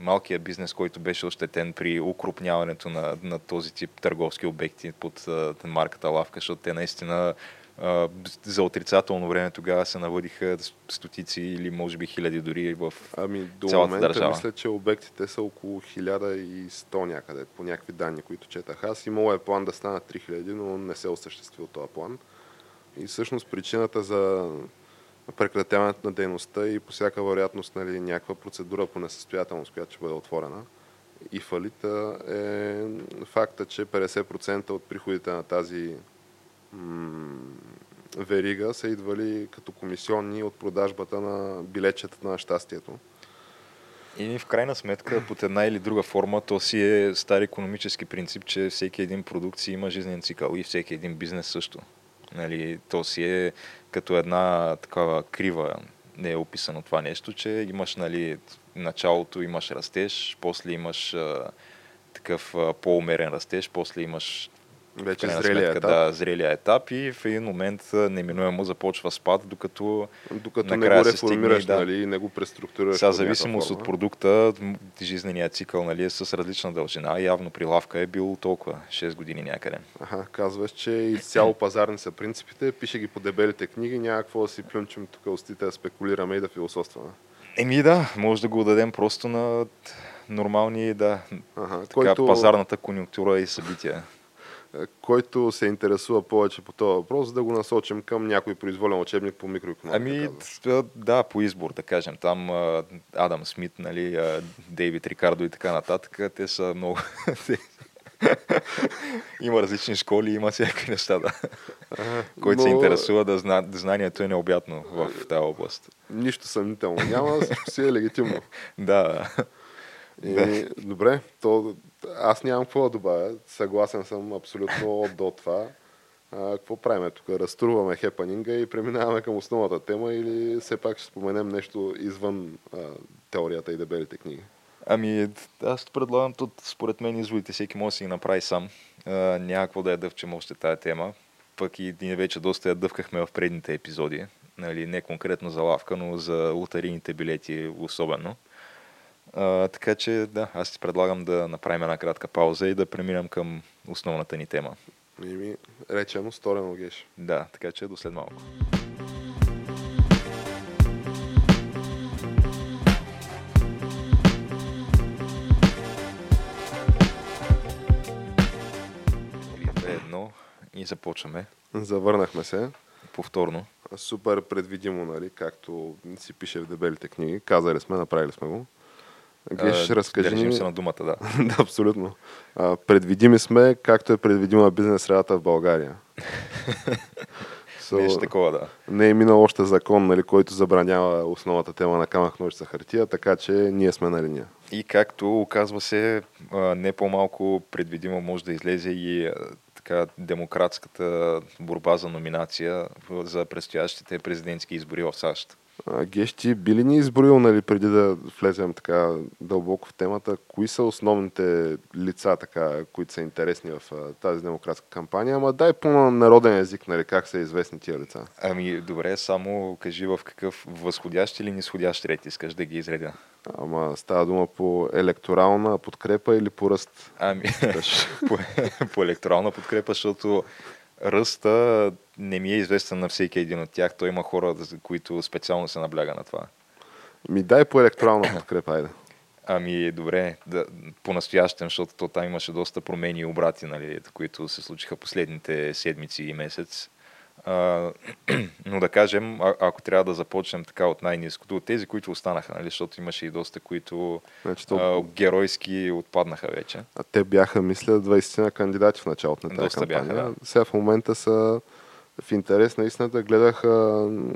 малкият бизнес, който беше ощетен при укрупняването на, на този тип търговски обекти под а, марката Лавка, защото те наистина за отрицателно време тогава се наводиха стотици или може би хиляди дори в Ами до цялата момента държава. мисля, че обектите са около 1100 някъде, по някакви данни, които четах. Аз имало е план да станат 3000, но не се осъществил този план. И всъщност причината за прекратяването на дейността и по всяка вероятност нали, някаква процедура по несъстоятелност, която ще бъде отворена и фалита е факта, че 50% от приходите на тази верига са идвали като комисионни от продажбата на билетчета на щастието. И в крайна сметка, под една или друга форма, то си е стар економически принцип, че всеки един продукт си има жизнен цикъл и всеки един бизнес също. Нали, то си е като една такава крива, не е описано това нещо, че имаш нали, началото имаш растеж, после имаш а, такъв по-умерен растеж, после имаш Вече зрелия сметка, етап. Да, зрелия етап и в един момент неминуемо започва спад, докато Докато не го се стигне, реформираш, да. нали, не го преструктурираш. сега зависимост от продукта, жизненият цикъл нали, е с различна дължина. Явно при лавка е бил толкова 6 години някъде. Аха, казваш, че изцяло пазарни са принципите, пише ги по дебелите книги, няма какво да си плюнчим тук устите, да спекулираме и да философстваме. Еми да, може да го дадем просто на нормални, да, Ага, така, който, пазарната конюнктура и събития. Който се интересува повече по този въпрос, да го насочим към някой произволен учебник по микроекономика. Ами, т- да, по избор, да кажем. Там Адам Смит, нали, Дейвид Рикардо и така нататък, те са много... [laughs] има различни школи, има всякакви неща, да. Който се но интересува, да зна... знанието е необятно в тази област. Нищо съмнително няма, всичко си е легитимно. [laughs] Да, И, добре, то аз нямам какво да добавя. Съгласен съм абсолютно от до това. А, какво правим тук? Разтруваме хепанинга и преминаваме към основната тема или все пак ще споменем нещо извън а, теорията и дебелите книги? Ами, аз предлагам тут, според мен, изводите всеки може да си ги направи сам. А, няма какво да я дъвчем още тая тема. Пък и ние вече доста я дъвкахме в предните епизоди. Нали, не конкретно за лавка, но за лотарийните билети особено. А, така че, да, аз ти предлагам да направим една кратка пауза и да преминем към основната ни тема. И ми речено сторено геш. Да, така че до след малко. Едно и започваме Завърнахме се. повторно. Супер предвидимо, нали, както си пише в дебелите книги. Казали сме, направили сме го. Геш, А, разкажи ни... се на думата, да. [laughs] да, абсолютно. А, предвидими сме, както е предвидима бизнес средата в България. [laughs] Нещо So, такова, да. не е минал още закон, нали, който забранява основната тема на камък, ножица, хартия, така че ние сме на линия. И както оказва се, не по-малко предвидимо може да излезе и така демократската борба за номинация за предстоящите президентски избори в САЩ. Ти би ли ни изброил, нали, преди да влезем така дълбоко в темата, кои са основните лица, така, които са интересни в а, тази демократска кампания? Ама дай по народен език, нали, как са известни тия лица. Ами, добре, само кажи в какъв възходящ или нисходящ ред искаш да ги изредя. Ама става дума по електорална подкрепа или по ръст? Ами, [laughs] по, по електорална подкрепа, защото ръста не ми е известен на всеки един от тях. Той има хора, които специално се набляга на това. Ми дай по електорална подкрепа, айде. Ами, добре, да, по-настоящем, защото то там имаше доста промени и обрати, нали, които се случиха последните седмици и месец. [clears throat] Но да кажем, а, ако трябва да започнем така от най-низкото, от тези, които останаха, нали, защото имаше и доста, които Значи, то, а, геройски отпаднаха вече. а те бяха, мисля, 20 на кандидати в началото на тази Доста бяха, кампания. да. Сега в момента са в интерес на истината. Гледах а, м,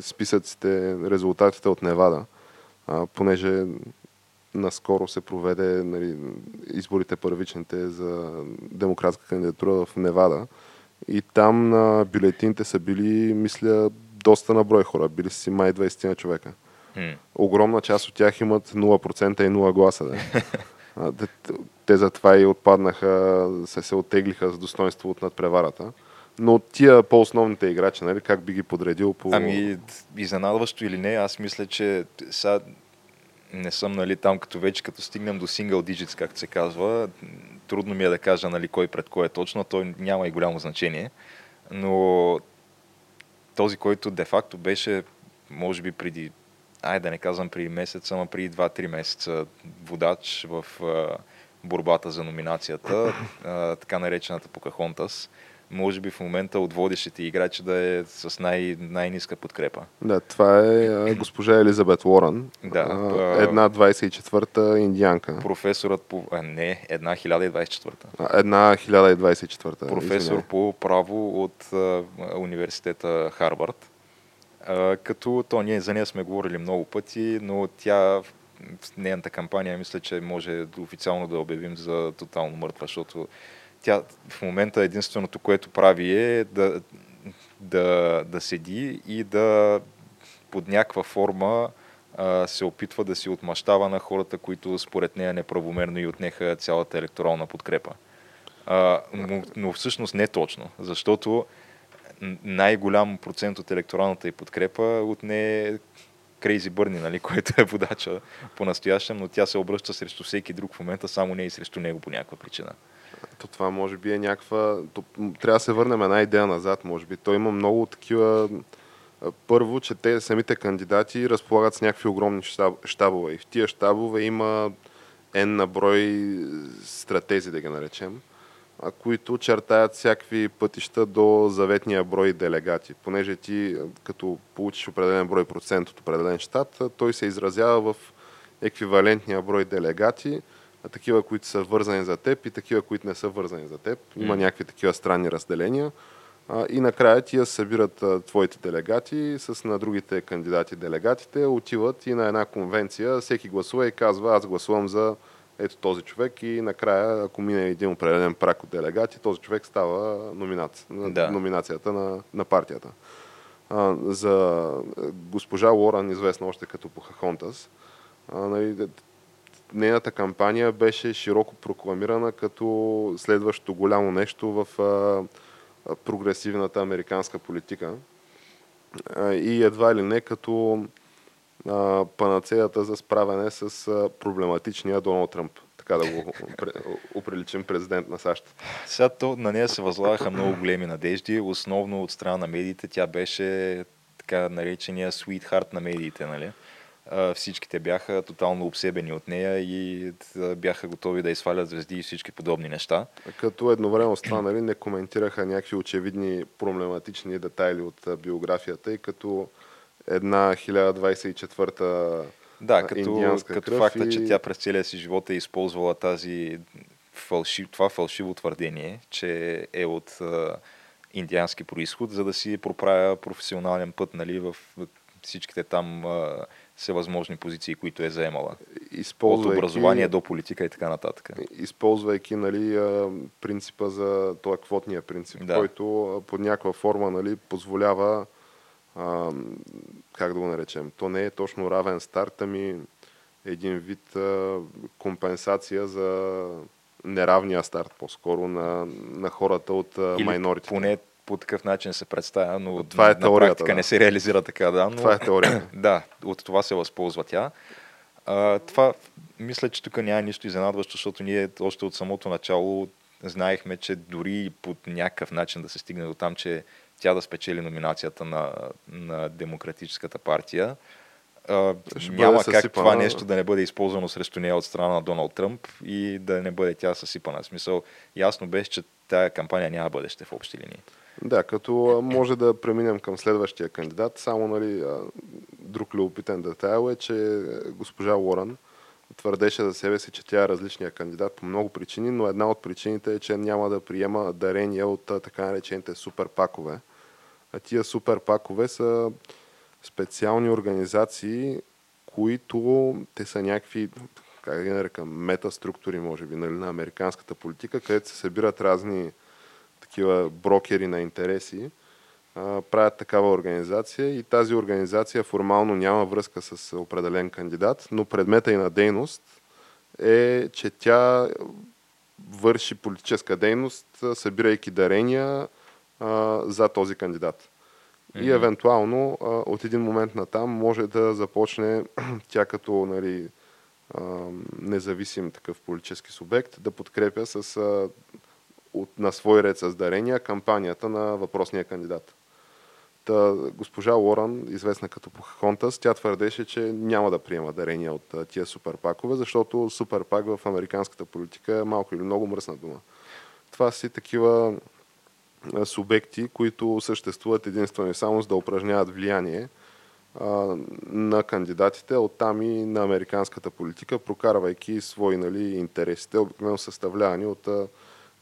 списъците, резултатите от Невада, а, понеже наскоро се проведе нали, изборите първичните за демократска кандидатура в Невада. И там на бюлетините са били, мисля, доста на брой хора. Били си май 20 на човека. Хм. огромна част от тях имат 0% и 0 гласа. Да. [laughs] Те затова и отпаднаха, се, се оттеглиха с достоинство от надпреварата. Но тия по-основните играчи, нали, как би ги подредил по... Ами, изненадващо или не, аз мисля, че сега не съм нали, там, като вече като стигнем до single digits, както се казва, трудно ми е да кажа нали, кой пред кой е точно, той няма и голямо значение. Но този, който де-факто беше, може би преди, ай да не казвам преди месец, ама преди 2-3 месеца водач в борбата за номинацията, така наречената Покахонтас, може би в момента от водещите играчи да е с най- най-ниска подкрепа. Да, това е госпожа Елизабет Уорън. Да, една 24-та индианка. Професорът по... А, не, една 1024-та. А, Една 1024-та. Професор извинявай. по право от а, университета Харвард. А, като то ние за нея сме говорили много пъти, но тя нейната кампания мисля, че може официално да обявим за тотално мъртва, защото тя в момента единственото, което прави е да, да, да седи и да под някаква форма а, се опитва да си отмъщава на хората, които според нея неправомерно и отнеха цялата електорална подкрепа. А, но, но всъщност не точно, защото най-голям процент от електоралната и подкрепа отне Крейзи Бърни, нали, който е водача по-настоящем, но тя се обръща срещу всеки друг в момента, само не и срещу него по някаква причина. То това може би е някаква... То, трябва да се върнем една идея назад, може би. Той има много такива... Първо, че те самите кандидати разполагат с някакви огромни щабове. И в тия щабове има N на брой стратези, да ги наречем които чертаят всякакви пътища до заветния брой делегати. Понеже ти, като получиш определен брой процент от определен щат, той се изразява в еквивалентния брой делегати, такива, които са вързани за теб и такива, които не са вързани за теб. Има mm. някакви такива странни разделения. И накрая тия събират твоите делегати с на другите кандидати делегатите, отиват и на една конвенция, всеки гласува и казва, аз гласувам за ето този човек и накрая, ако мине един определен прак от делегати, този човек става номинация, да. номинацията на, на партията. А, за госпожа Лоран, известна още като Похахонтас, нали, нейната кампания беше широко прокламирана като следващото голямо нещо в а, прогресивната американска политика. А, и едва ли не като панацеята за справяне с проблематичния Доналд Тръмп така да го оприличим президент на САЩ. Сега то, на нея се възлагаха много големи надежди, основно от страна на медиите. Тя беше така наречения sweetheart на медиите, нали? Всичките бяха тотално обсебени от нея и бяха готови да изфалят звезди и всички подобни неща. Като едновременно с това нали, не коментираха някакви очевидни проблематични детайли от биографията и като една 1024-та да, като, като факта, и... че тя през целия си живот е използвала тази фалшив, това фалшиво твърдение, че е от а, индиански происход, за да си проправя професионален път нали, в всичките там а, всевъзможни позиции, които е заемала. Използвайки, от образование до политика и така нататък. Използвайки нали, принципа за този квотния принцип, да. който под някаква форма нали, позволява а, как да го наречем, то не е точно равен старт, ами един вид а, компенсация за неравния старт по-скоро на, на хората от майнорите. Поне по такъв начин се представя, но това е на теорията, практика да. не се реализира така. Да, но, това е теорията. [clears throat] да, от това се възползва тя. А, това, мисля, че тук няма нищо изненадващо, защото ние още от самото начало знаехме, че дори по някакъв начин да се стигне до там, че тя да спечели номинацията на, на Демократическата партия. А, няма как съсипана. това нещо да не бъде използвано срещу нея от страна на Доналд Тръмп и да не бъде тя съсипана. В смисъл, ясно беше, че тая кампания няма бъдеще в общи линии. Да, като може да преминем към следващия кандидат. Само нали, друг любопитен детайл е, че госпожа Уорън твърдеше за себе си, че тя е различния кандидат по много причини, но една от причините е, че няма да приема дарения от така наречените супер пакове. А тия супер пакове са специални организации, които те са някакви, как ги нарекам, метаструктури, може би, нали, на американската политика, където се събират разни такива брокери на интереси, правят такава организация и тази организация формално няма връзка с определен кандидат, но предмета и на дейност е, че тя върши политическа дейност, събирайки дарения а, за този кандидат. Mm-hmm. И евентуално а, от един момент на там може да започне [clears throat] тя като нали, а, независим такъв политически субект да подкрепя с, а, от, на свой ред с дарения кампанията на въпросния кандидат. Та, госпожа Лоран, известна като Похонтас, тя твърдеше, че няма да приема дарения от тия суперпакове, защото суперпак в американската политика е малко или много мръсна дума. Това си такива субекти, които съществуват единствено и само за да упражняват влияние а, на кандидатите, оттам и на американската политика, прокарвайки свои нали, интересите, обикновено съставлявани от а,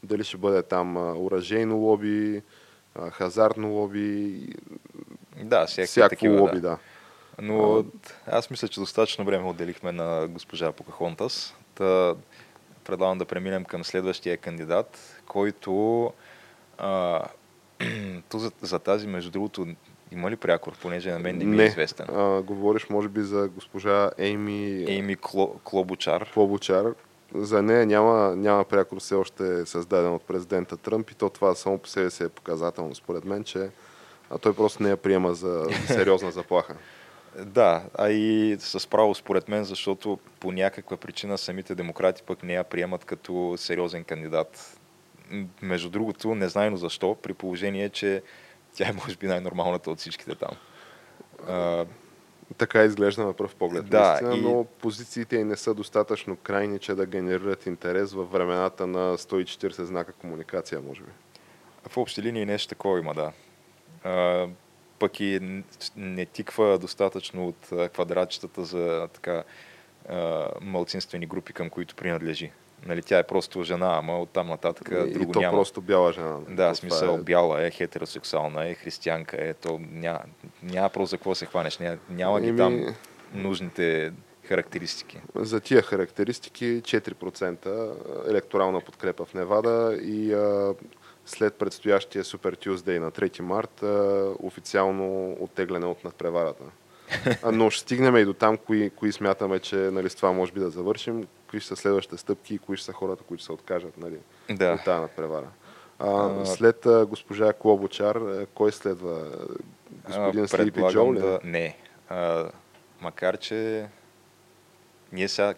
дали ще бъде там оръжейно лоби, хазартно лоби, да, всяко такива, лоби, да. Но аз мисля, че достатъчно време отделихме на госпожа Покахонтас. Та предлагам да преминем към следващия кандидат, който а, [clears throat] за, за тази, между другото, има ли прякор, понеже на мен не ми е известен? А, говориш, може би, за госпожа Ейми... Ейми Кло, Клобучар. Клобучар. За нея няма, няма прякор все още създаден от президента Тръмп и то това само по себе си е показателно, според мен, че а той просто не я приема за [laughs] сериозна заплаха. Да, а и с право според мен, защото по някаква причина самите демократи пък не я приемат като сериозен кандидат. Между другото, незнайно защо, при положение, че тя е може би най-нормалната от всичките там. А, така изглежда на пръв поглед. Да, наистина, и... но позициите не са достатъчно крайни, че да генерират интерес във времената на 140 знака комуникация, може би. В общи линии нещо такова има, да. А, пък и не тиква достатъчно от квадратчетата за така а, малцинствени групи, към които принадлежи. Нали, тя е просто жена, ама оттам нататък и, друго и то няма. просто бяла жена. Да, в смисъл е... бяла е, хетеросексуална е, християнка е, то няма, няма просто за какво се хванеш, няма, няма ги там нужните характеристики. За тия характеристики 4% електорална подкрепа в Невада и а, след предстоящия Супер Тюздей на 3 март а, официално оттегляне от надпреварата. Но ще стигнем и до там, кои, кои смятаме, че нали, с това може би да завършим, кои ще са следващите стъпки и кои ще са хората, които се откажат нали, да. от тази надпревара. А, след а, госпожа Клобочар, кой следва? Господин Слипи Джо ли? Да, не. А, макар, че ние сега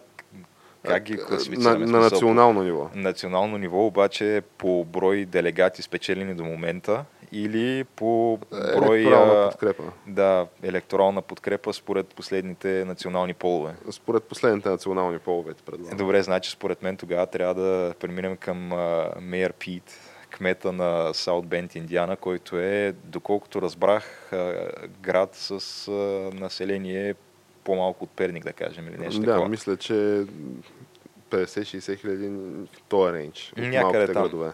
как ги класифицираме? На, на национално ниво. Национално ниво, обаче по брой делегати спечелени до момента или по брой... Електорална подкрепа. Да, електорална подкрепа според последните национални полове. Според последните национални полове, предлагам. Добре, значи според мен тогава трябва да преминем към Мейер Пит, кмета на Саут Бенд, Индиана, който е, доколкото разбрах, град с население по-малко от Перник, да кажем, или нещо Да, такова. мисля, че 50-60 хиляди в този рейндж. Някъде там. градове.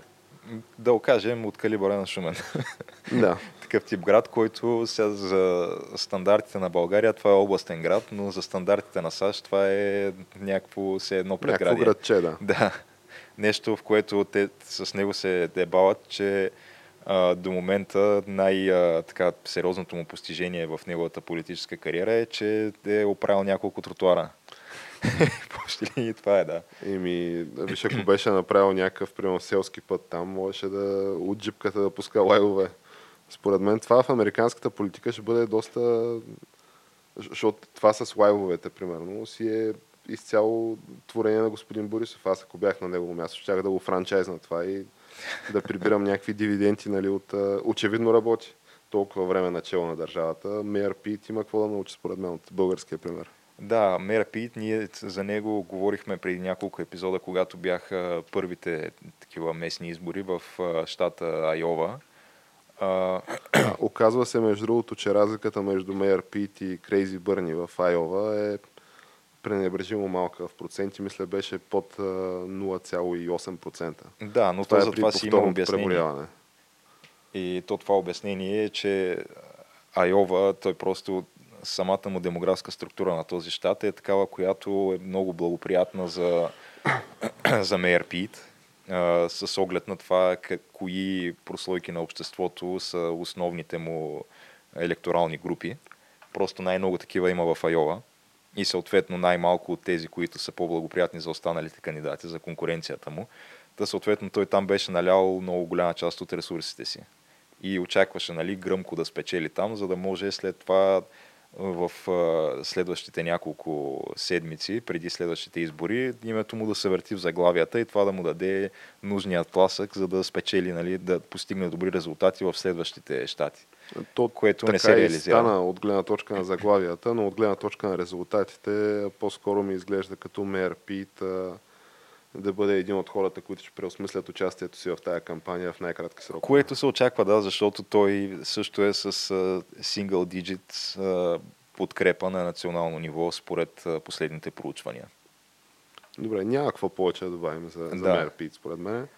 Да окажем от калибъра на Шумен. [laughs] Да. Такъв тип град, който сега за стандартите на България това е областен град, но за стандартите на САЩ това е някакво все едно предградие. Някакво градче, да. [laughs] Да. Нещо, в което те с него се дебават, че а, до момента най-сериозното му постижение в неговата политическа кариера е, че е оправил няколко тротуара. [laughs] Почти ли това е, да. Еми, виж, ако беше направил някакъв, примерно, селски път там, можеше да от джипката да пуска лайвове. Според мен това в американската политика ще бъде доста... Защото това с лайвовете, примерно, си е изцяло творение на господин Борисов. Аз ако бях на негово място, щях да го франчайзна това и да прибирам някакви дивиденти, нали, от... Очевидно работи толкова време начало на държавата. Мейер Пит има какво да научи, според мен, от българския пример. Да, Мера Пит, ние за него говорихме преди няколко епизода, когато бяха първите такива местни избори в щата Айова. А... [clears throat] Оказва се, между другото, че разликата между Мейер Пит и Крейзи Бърни в Айова е пренебрежимо малка в проценти. Мисля, беше под 0,8%. Да, но това то е за това си има обяснение. И то това обяснение е, че Айова, той просто самата му демографска структура на този щат е такава, която е много благоприятна за, [clears throat] за Мейер Пит, с оглед на това как, кои прослойки на обществото са основните му електорални групи. Просто най-много такива има в Айова и съответно най-малко от тези, които са по-благоприятни за останалите кандидати, за конкуренцията му. Та съответно той там беше налял много голяма част от ресурсите си. И очакваше нали, гръмко да спечели там, за да може след това в следващите няколко седмици, преди следващите избори, името му да се върти в заглавията и това да му даде нужният тласък, за да спечели, нали, да постигне добри резултати в следващите щати. То, което не се реализира. стана от гледна точка на заглавията, но от гледна точка на резултатите по-скоро ми изглежда като мер Пит да бъде един от хората, които ще преосмислят участието си в тази кампания в най-кратки срокове. Което се очаква, да, защото той също е с single digit подкрепа на национално ниво според последните проучвания. Добре, няма какво повече да добавим за, за да. Пит, според мен.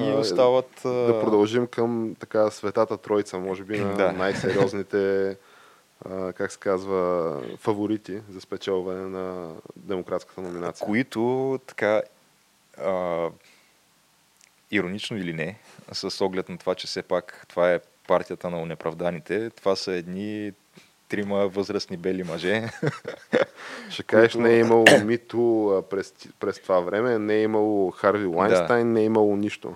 И остават... Да продължим към така светата троица, може би, на [laughs] да. най-сериозните как се казва, фаворити за спечелване на демократската номинация. Които така а, иронично или не, с оглед на това, че все пак това е партията на унеправданите, това са едни трима възрастни бели мъже. [laughs] Ще кажеш, не е имало мито през, през това време, не е имало Харви Лайнстайн, да. не е имало нищо.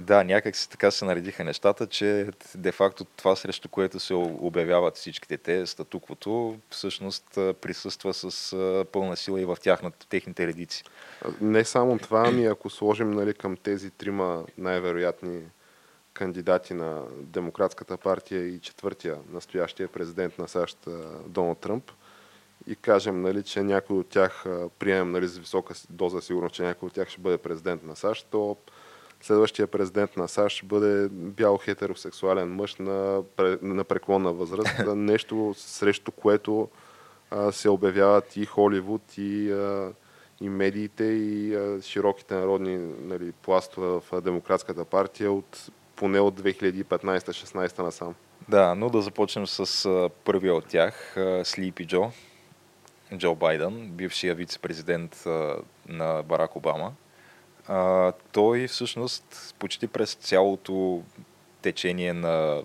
Да, някак си така се наредиха нещата, че де-факто това срещу което се обявяват всичките те, статуквото, всъщност присъства с пълна сила и в тяхната, техните редици. Не само това, ами ако сложим нали, към тези трима най-вероятни кандидати на Демократската партия и четвъртия настоящия президент на САЩ Доналд Тръмп и кажем, нали, че някой от тях приемем нали, с висока доза сигурност, че някой от тях ще бъде президент на САЩ, то следващия президент на САЩ бъде бял хетеросексуален мъж на, на преклонна възраст. [laughs] Нещо срещу което а, се обявяват и Холивуд, и, а, и медиите, и а, широките народни нали, пластове в Демократската партия от поне от 2015-16 насам. Да, но да започнем с а, първия от тях, Слипи Джо, Джо Байден, бившия вице-президент а, на Барак Обама. А, той всъщност почти през цялото течение на,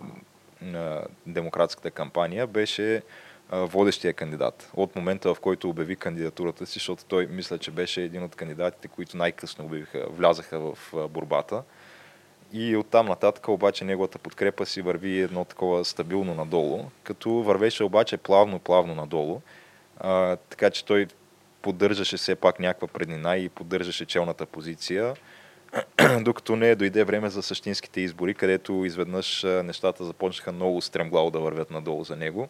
на демократската кампания беше водещия кандидат. От момента, в който обяви кандидатурата си, защото той мисля, че беше един от кандидатите, които най-късно обявиха, влязаха в борбата. И оттам нататък обаче неговата подкрепа си върви едно такова стабилно надолу, като вървеше обаче плавно-плавно надолу. А, така че той поддържаше все пак някаква преднина и поддържаше челната позиция, [clears throat] докато не дойде време за същинските избори, където изведнъж нещата започнаха много стремглаво да вървят надолу за него.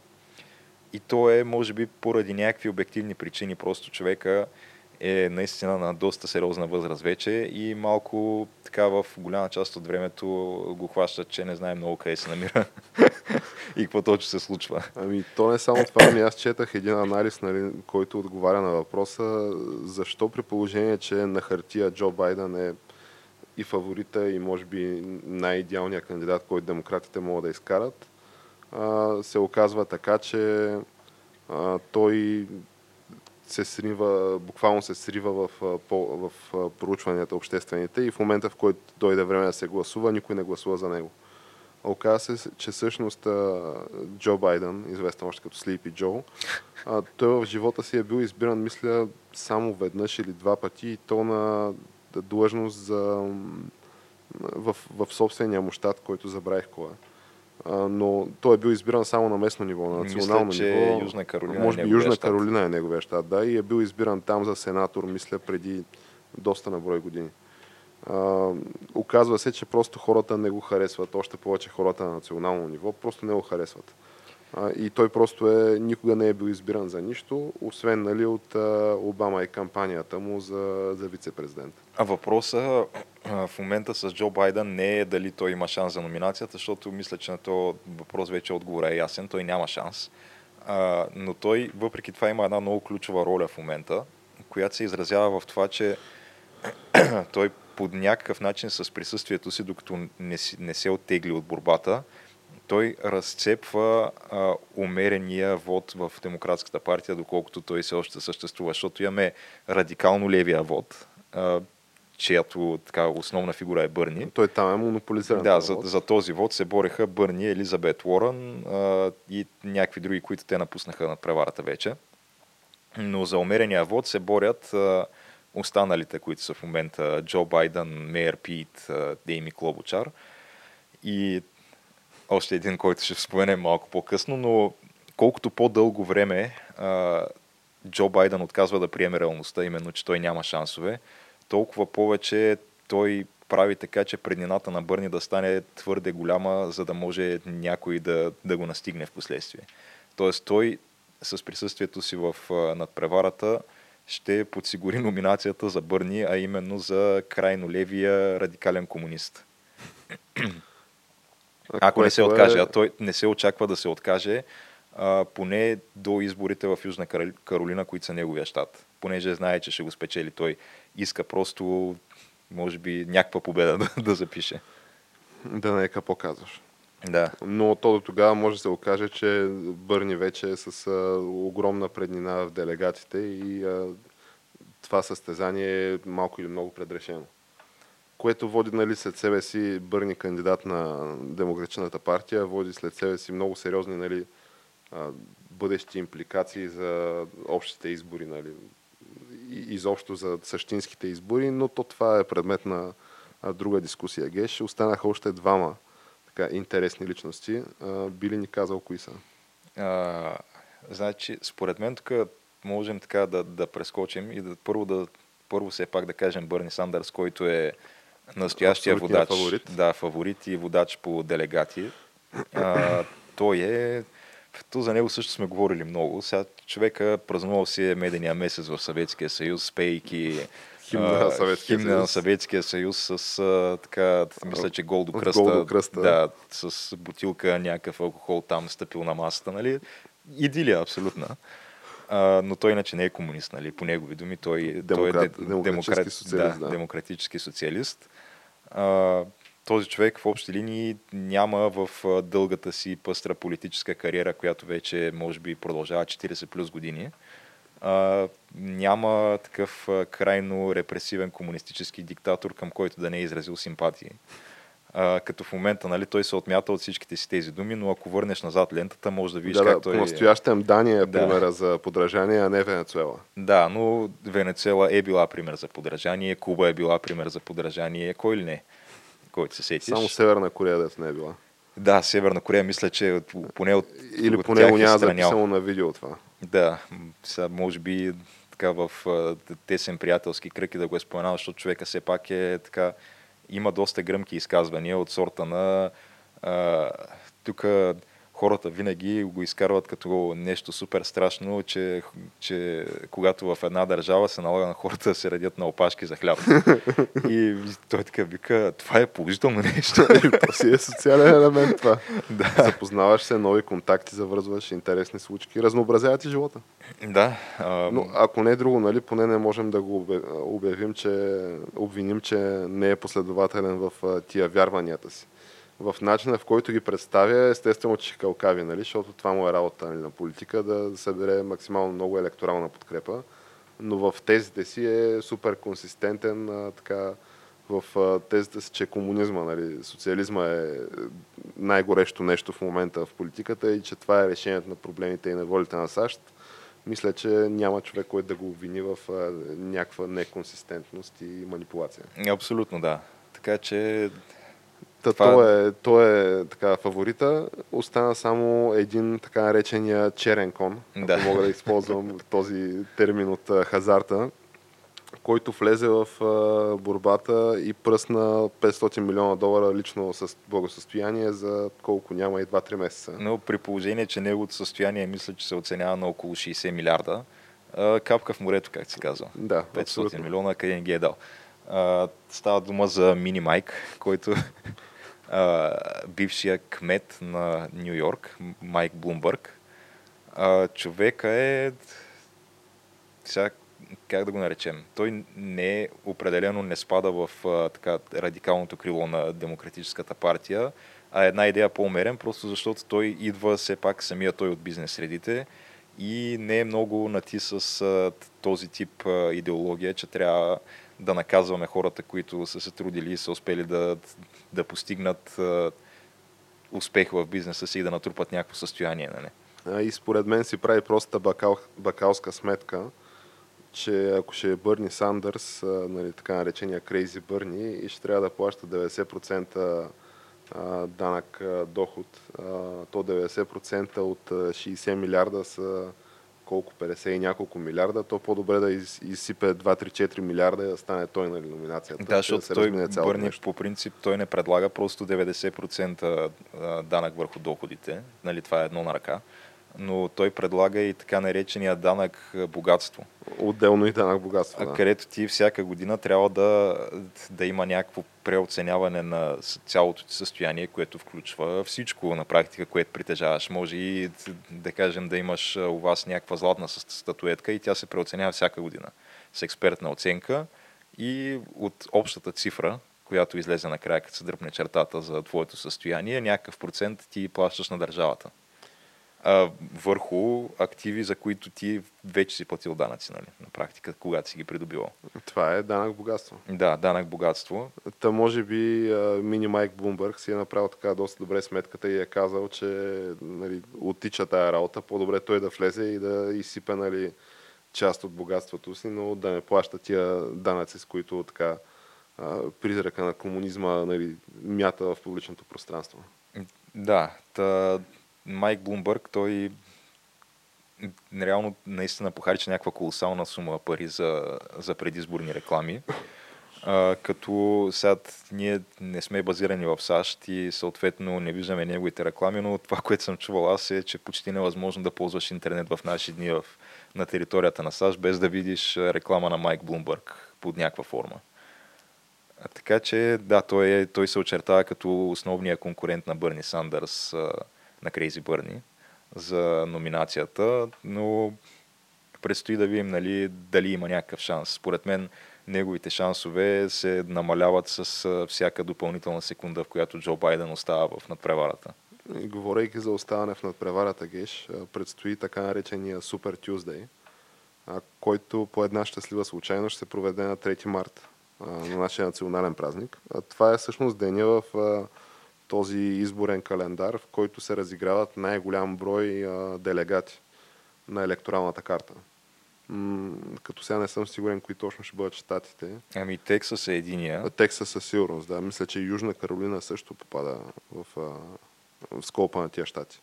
И то е, може би, поради някакви обективни причини. Просто човека е наистина на доста сериозна възраст вече и малко така в голяма част от времето го хващат, че не знае много къде се намира [laughs] и какво точно се случва. Ами то не само това, ами аз четах един анализ, нали, който отговаря на въпроса защо при положение, че на хартия Джо Байден е и фаворита и може би най-идеалният кандидат, който демократите могат да изкарат, се оказва така, че той се срива, буквално се срива в, в, в проучванията обществените и в момента, в който дойде време да се гласува, никой не гласува за него. Оказва се, че всъщност Джо Байден, известен още като Sleepy Джо, той в живота си е бил избиран, мисля, само веднъж или два пъти и то на длъжност за, в, в собствения му щат, който забравих кой е но той е бил избиран само на местно ниво, на национално мисля, ниво. Южна Каролина може е би Южна щат. Каролина е неговия щат, да, и е бил избиран там за сенатор, мисля, преди доста на брой години. А, оказва се, че просто хората не го харесват, още повече хората на национално ниво, просто не го харесват. И той просто е, никога не е бил избиран за нищо, освен нали, от а, Обама и кампанията му за, за вице-президент. А въпроса в момента с Джо Байден не е дали той има шанс за номинацията, защото мисля, че на този въпрос вече отговор е ясен. Той няма шанс. А, но той, въпреки това, има една много ключова роля в момента, която се изразява в това, че [clears throat] той под някакъв начин с присъствието си, докато не, не се оттегли от борбата, той разцепва а, умерения вод в Демократската партия, доколкото той все още съществува, защото имаме радикално левия вод, а, чиято така, основна фигура е Бърни. Той там е монополизиран. Да, за, за този вод се бореха Бърни, Елизабет Уорън а, и някакви други, които те напуснаха на преварата вече. Но за умерения вод се борят а, останалите, които са в момента Джо Байден, Мейер Пит, Дейми Клобочар. И още един, който ще споменем малко по-късно, но колкото по-дълго време а, Джо Байден отказва да приеме реалността, именно, че той няма шансове, толкова повече той прави така, че преднината на Бърни да стане твърде голяма, за да може някой да, да го настигне в последствие. Тоест той с присъствието си в надпреварата ще подсигури номинацията за Бърни, а именно за крайно левия радикален комунист. Ако не се откаже, е... а той не се очаква да се откаже, а, поне до изборите в Южна Каролина, които са неговия щат. Понеже знае, че ще го спечели. Той иска просто, може би, някаква победа да, да запише. Да, нека по-казваш. Да. Но то до тогава може да се окаже, че Бърни вече е с а, огромна преднина в делегатите и а, това състезание е малко или много предрешено. Което води нали, след себе си Бърни кандидат на Демократичната партия, води след себе си много сериозни нали, бъдещи импликации за общите избори, нали, изобщо за същинските избори, но то това е предмет на друга дискусия. Геш, останаха още двама така, интересни личности. Би ли ни казал кои са? А, значи, според мен тук можем така да, да прескочим и да, първо, да, първо все пак да кажем Бърни Сандърс, който е настоящия водач. Фаворит. Да, фаворит и водач по делегати. А, той е то за него също сме говорили много. Сега човека празнувал си е медения месец в Съветския съюз, пейки Химна на Съветския химна на съюз. Съветския съюз с а, така, мисля, че гол до кръста. гол до кръста. Да, с бутилка някакъв алкохол там стъпил на масата, нали? Идилия абсолютна. А, но той иначе не е комунист, нали? По негови думи, той, той е Демократ- де- демократически социалист, да, да. демократически социалист. А, този човек в общи линии няма в дългата си пъстра политическа кариера, която вече може би продължава 40 плюс години. А, няма такъв крайно репресивен комунистически диктатор, към който да не е изразил симпатии. А, като в момента нали, той се отмята от всичките си тези думи, но ако върнеш назад лентата, може да видиш Да, как да, той... по-настоящем Дания е Да. примера за подражание, а не Венецуела. Да, но Венецуела е била пример за подражание, Куба е била пример за подражание, кой ли не? Който се сетиш? Само Северна Корея дето не е била. Да, Северна Корея, мисля, че от- поне от Или от поне тях го е няма записано на видео това. Да, сега може би така в тесен приятелски кръг и да го е споменал, защото човека все пак е така, има доста гръмки изказвания от сорта на тук хората винаги го изкарват като нещо супер страшно, че, че когато в една държава се налага на хората да се радят на опашки за хляб. и той така вика, това е положително нещо. [laughs] То си е социален елемент това. [laughs] да. Запознаваш се, нови контакти завързваш, интересни случки, разнообразява ти живота. да а, Но ако не е друго, нали, поне не можем да го обявим, че обвиним, че не е последователен в тия вярванията си. В начина, в който ги представя, естествено, че кълкави, нали, защото това му е работа нали, на политика, да събере максимално много електорална подкрепа. Но в тезите си е супер консистентен, а, така, в а, тезата си, че комунизма, нали, социализма е най-горещо нещо в момента в политиката и че това е решението на проблемите и на волите на САЩ мисля, че няма човек, който да го обвини в а, някаква неконсистентност и манипулация. Абсолютно да. Така че Та, Това- той, е, той е така фаворита. Остана само един така наречения черен кон, Да. ако мога да използвам [laughs] този термин от а, хазарта, който влезе в а, борбата и пръсна 500 милиона долара лично с благосъстояние за колко няма и 2-3 месеца. Но при положение, че неговото състояние мисля, че се оценява на около 60 милиарда, а, капка в морето, как се казва. Да, 500 абсолютно. милиона, къде не ги е дал. А, става дума за Мини Майк, който а, бившия кмет на Нью Йорк, Майк Блумбърг. А, човека е сега, как да го наречем, той не е определено не спада в а, така, радикалното крило на Демократическата партия, а една идея по-умерен, просто защото той идва все пак самия той от бизнес средите и не е много нати с а, този тип а, идеология, че трябва да наказваме хората, които са се трудили и са успели да, да постигнат успех в бизнеса си и да натрупат някакво състояние. Нали? И според мен си прави просто бакал, бакалска сметка, че ако ще е Бърни Сандърс, нали, така наречения Крейзи Бърни, и ще трябва да плаща 90% а, данък доход, то 90% от а, 60 милиарда са колко 50 и няколко милиарда, то по-добре да из, изсипе 2-3-4 милиарда и да стане той на номинацията. Да, защото той размине цялото Бърни нещо. по принцип той не предлага просто 90% а, данък върху доходите. Нали, това е едно на ръка. Но той предлага и така наречения данък богатство. Отделно и данък богатство. Да. където ти всяка година трябва да, да има някакво преоценяване на цялото ти състояние, което включва всичко на практика, което притежаваш. Може и да кажем да имаш у вас някаква златна статуетка и тя се преоценява всяка година с експертна оценка и от общата цифра, която излезе накрая, като се дръпне чертата за твоето състояние, някакъв процент ти плащаш на държавата. А, върху активи, за които ти вече си платил данъци, нали, на практика, когато си ги придобивал. Това е данък богатство. Да, данък богатство. Та може би мини Майк Блумбърг си е направил така доста добре сметката и е казал, че нали, оттича тая работа, по-добре той да влезе и да изсипе нали, част от богатството си, но да не плаща тия данъци, с които така призрака на комунизма нали, мята в публичното пространство. Да, та, Майк Блумбърг, той реално наистина похарча някаква колосална сума пари за, за предизборни реклами. А, като сега ние не сме базирани в САЩ и съответно не виждаме неговите реклами, но това, което съм чувал аз е, че почти невъзможно да ползваш интернет в наши дни в, на територията на САЩ, без да видиш реклама на Майк Блумбърг под някаква форма. А, така че, да, той, е, той се очертава като основния конкурент на Бърни Сандърс а, на Крейзи Бърни за номинацията, но предстои да видим нали, дали има някакъв шанс. Според мен неговите шансове се намаляват с всяка допълнителна секунда, в която Джо Байден остава в надпреварата. Говорейки за оставане в надпреварата, Геш, предстои така наречения Супер Тюздей, който по една щастлива случайност ще се проведе на 3 март на нашия национален празник. Това е всъщност деня в този изборен календар, в който се разиграват най-голям брой делегати на електоралната карта. М- като сега не съм сигурен кои точно ще бъдат щатите. Ами Тексас е единия. Тексас със сигурност, да. Мисля, че Южна Каролина също попада в, в скопа на тия щати.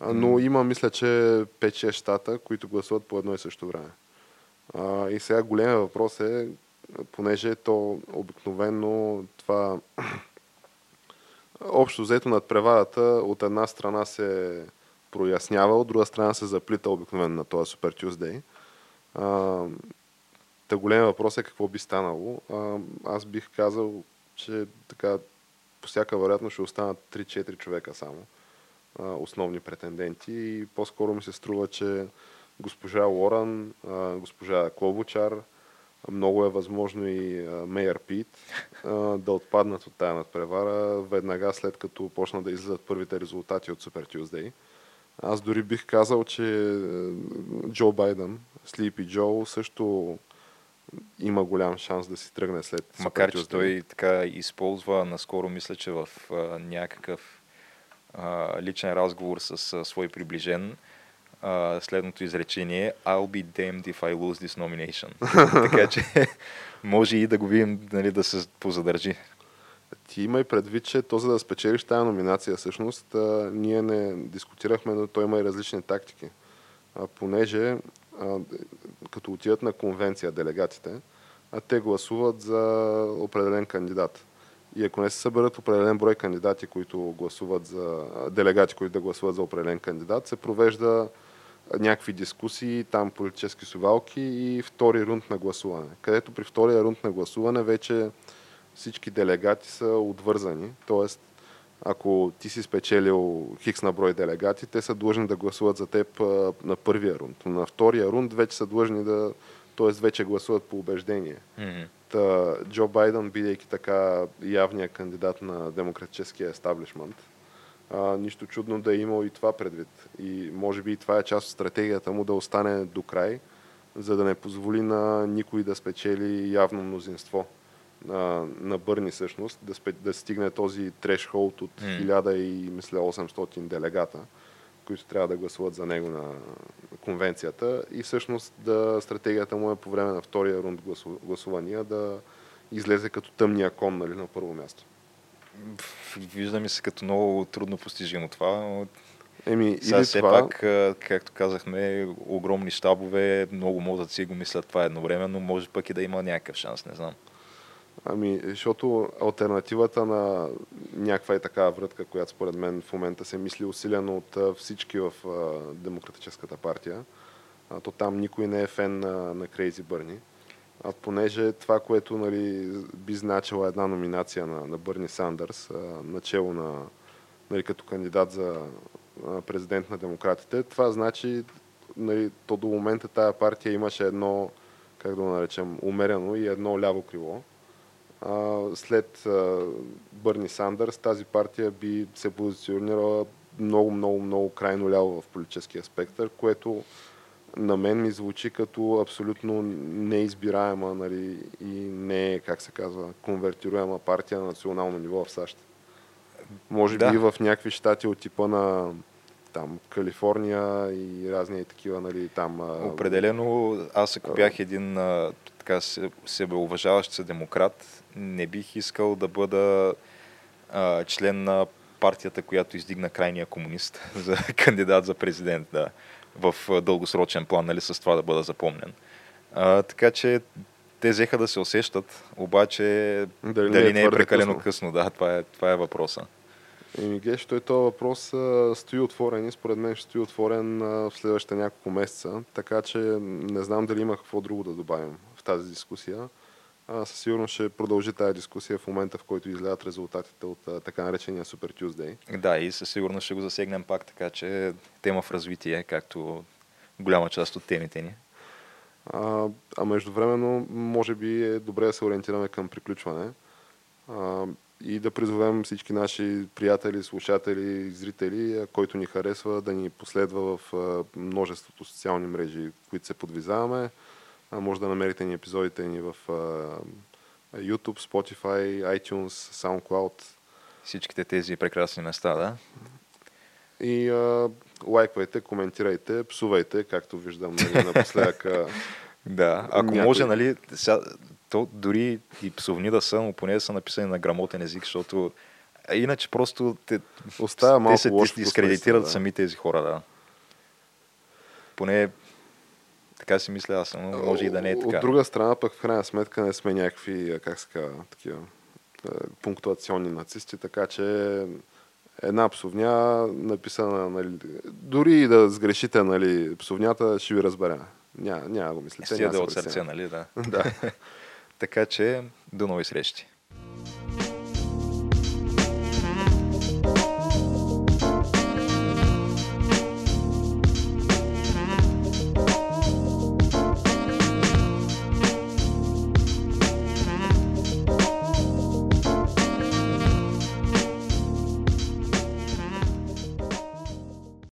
Но mm. има, мисля, че 5-6 щата, които гласуват по едно и също време. А, и сега големия въпрос е, понеже то обикновено това общо взето над преварата от една страна се прояснява, от друга страна се заплита обикновено на този Super Tuesday. Та голям въпрос е какво би станало. А, аз бих казал, че така по всяка вероятност ще останат 3-4 човека само а, основни претенденти и по-скоро ми се струва, че госпожа Лоран, а, госпожа Клобучар, много е възможно и Мейер Пит да отпаднат от тая надпревара веднага след като почна да излизат първите резултати от Super Tuesday. Аз дори бих казал, че Джо Байден, Слипи Джо, също има голям шанс да си тръгне след Макар, че той така използва, наскоро мисля, че в а, някакъв а, личен разговор с а, свой приближен, а, следното изречение I'll be damned if I lose this nomination. [laughs] така че може и да го видим нали, да се позадържи. Ти имай предвид, че то за да спечелиш тази номинация, всъщност, а, ние не дискутирахме, но той има и различни тактики. А, понеже, а, като отидат на конвенция делегатите, а те гласуват за определен кандидат. И ако не се съберат определен брой кандидати, които гласуват за делегати, които да гласуват за определен кандидат, се провежда някакви дискусии, там политически сувалки и втори рунд на гласуване. Където при втория рунд на гласуване вече всички делегати са отвързани. Тоест, ако ти си спечелил хикс на брой делегати, те са длъжни да гласуват за теб на първия рунд. На втория рунд вече са длъжни да, т.е. вече гласуват по убеждение. Mm-hmm. Та, Джо Байден, бидейки така явния кандидат на демократическия естаблишмент, а, нищо чудно да е имал и това предвид. И може би и това е част от стратегията му да остане до край, за да не позволи на никой да спечели явно мнозинство на, на Бърни всъщност, да, спе, да стигне този трешхолд от mm. 1000 и мисля 800 делегата, които трябва да гласуват за него на конвенцията и всъщност да, стратегията му е по време на втория рунд гласувания да излезе като тъмния кон нали, на първо място вижда ми се като много трудно постижимо това, но Еми, Сега все това... пак, както казахме, огромни щабове, много мозъци го мислят това едновременно, може пък и да има някакъв шанс, не знам. Ами, защото альтернативата на някаква е такава врътка, която според мен в момента се мисли усилено от всички в Демократическата партия, то там никой не е фен на, на Крейзи Бърни. А понеже това, което нали, би значила една номинация на, на Бърни Сандърс, начало на, нали, като кандидат за президент на демократите, това значи, нали, то до момента тая партия имаше едно, как да го наречем, умерено и едно ляво крило. а, след а, Бърни Сандърс тази партия би се позиционирала много, много, много крайно ляво в политическия спектър, което на мен ми звучи като абсолютно неизбираема нали, и не, как се казва, конвертируема партия на национално ниво в САЩ. Може Да. би в някакви щати от типа на там Калифорния и разни такива, нали, там... Определено, аз ако бях един така се- себеуважаващ се демократ, не бих искал да бъда а, член на партията, която издигна крайния комунист [laughs] за кандидат за президент, да, в дългосрочен план, нали, с това да бъда запомнен. А, така че те взеха да се усещат, обаче Дали дали, не е е прекалено късно? късно, да, това е, това е въпроса. Еми, Геш, той този въпрос а, стои отворен и според мен ще стои отворен а, в следващите няколко месеца, така че не знам дали има какво друго да добавим в тази дискусия. Със сигурност ще продължи тази дискусия в момента, в който излядат резултатите от така наречения Super Tuesday. Да, и със сигурност ще го засегнем пак, така че тема в развитие, както голяма част от темите ни. А, а междувременно, може би е добре да се ориентираме към приключване а, и да призовем всички наши приятели, слушатели, зрители, който ни харесва, да ни последва в множеството социални мрежи, които се подвизаваме. Може да намерите ни епизодите ни в YouTube, Spotify, iTunes, SoundCloud Всичките тези прекрасни места, да. и а, лайквайте, коментирайте, псувайте, както виждам нали, напоследък. [laughs] Да, ако Някой- може, нали, сега, то дори и псовни да са, но поне да са написани на грамотен език, защото а иначе просто те, Оставя те малко се дис- вкус, дискредитират наистина, сами тези хора, да. Поне така си мисля аз, но може и да не е така. От друга страна, пък в крайна сметка не сме някакви, как се казва, такива пунктуационни нацисти, така че една псовня написана, нали, дори и да сгрешите нали, псовнята, ще ви разбере. Ня, няма го мислите. Стига няма да от сърце, нали, да. [laughs] Да. Така че, до нови срещи.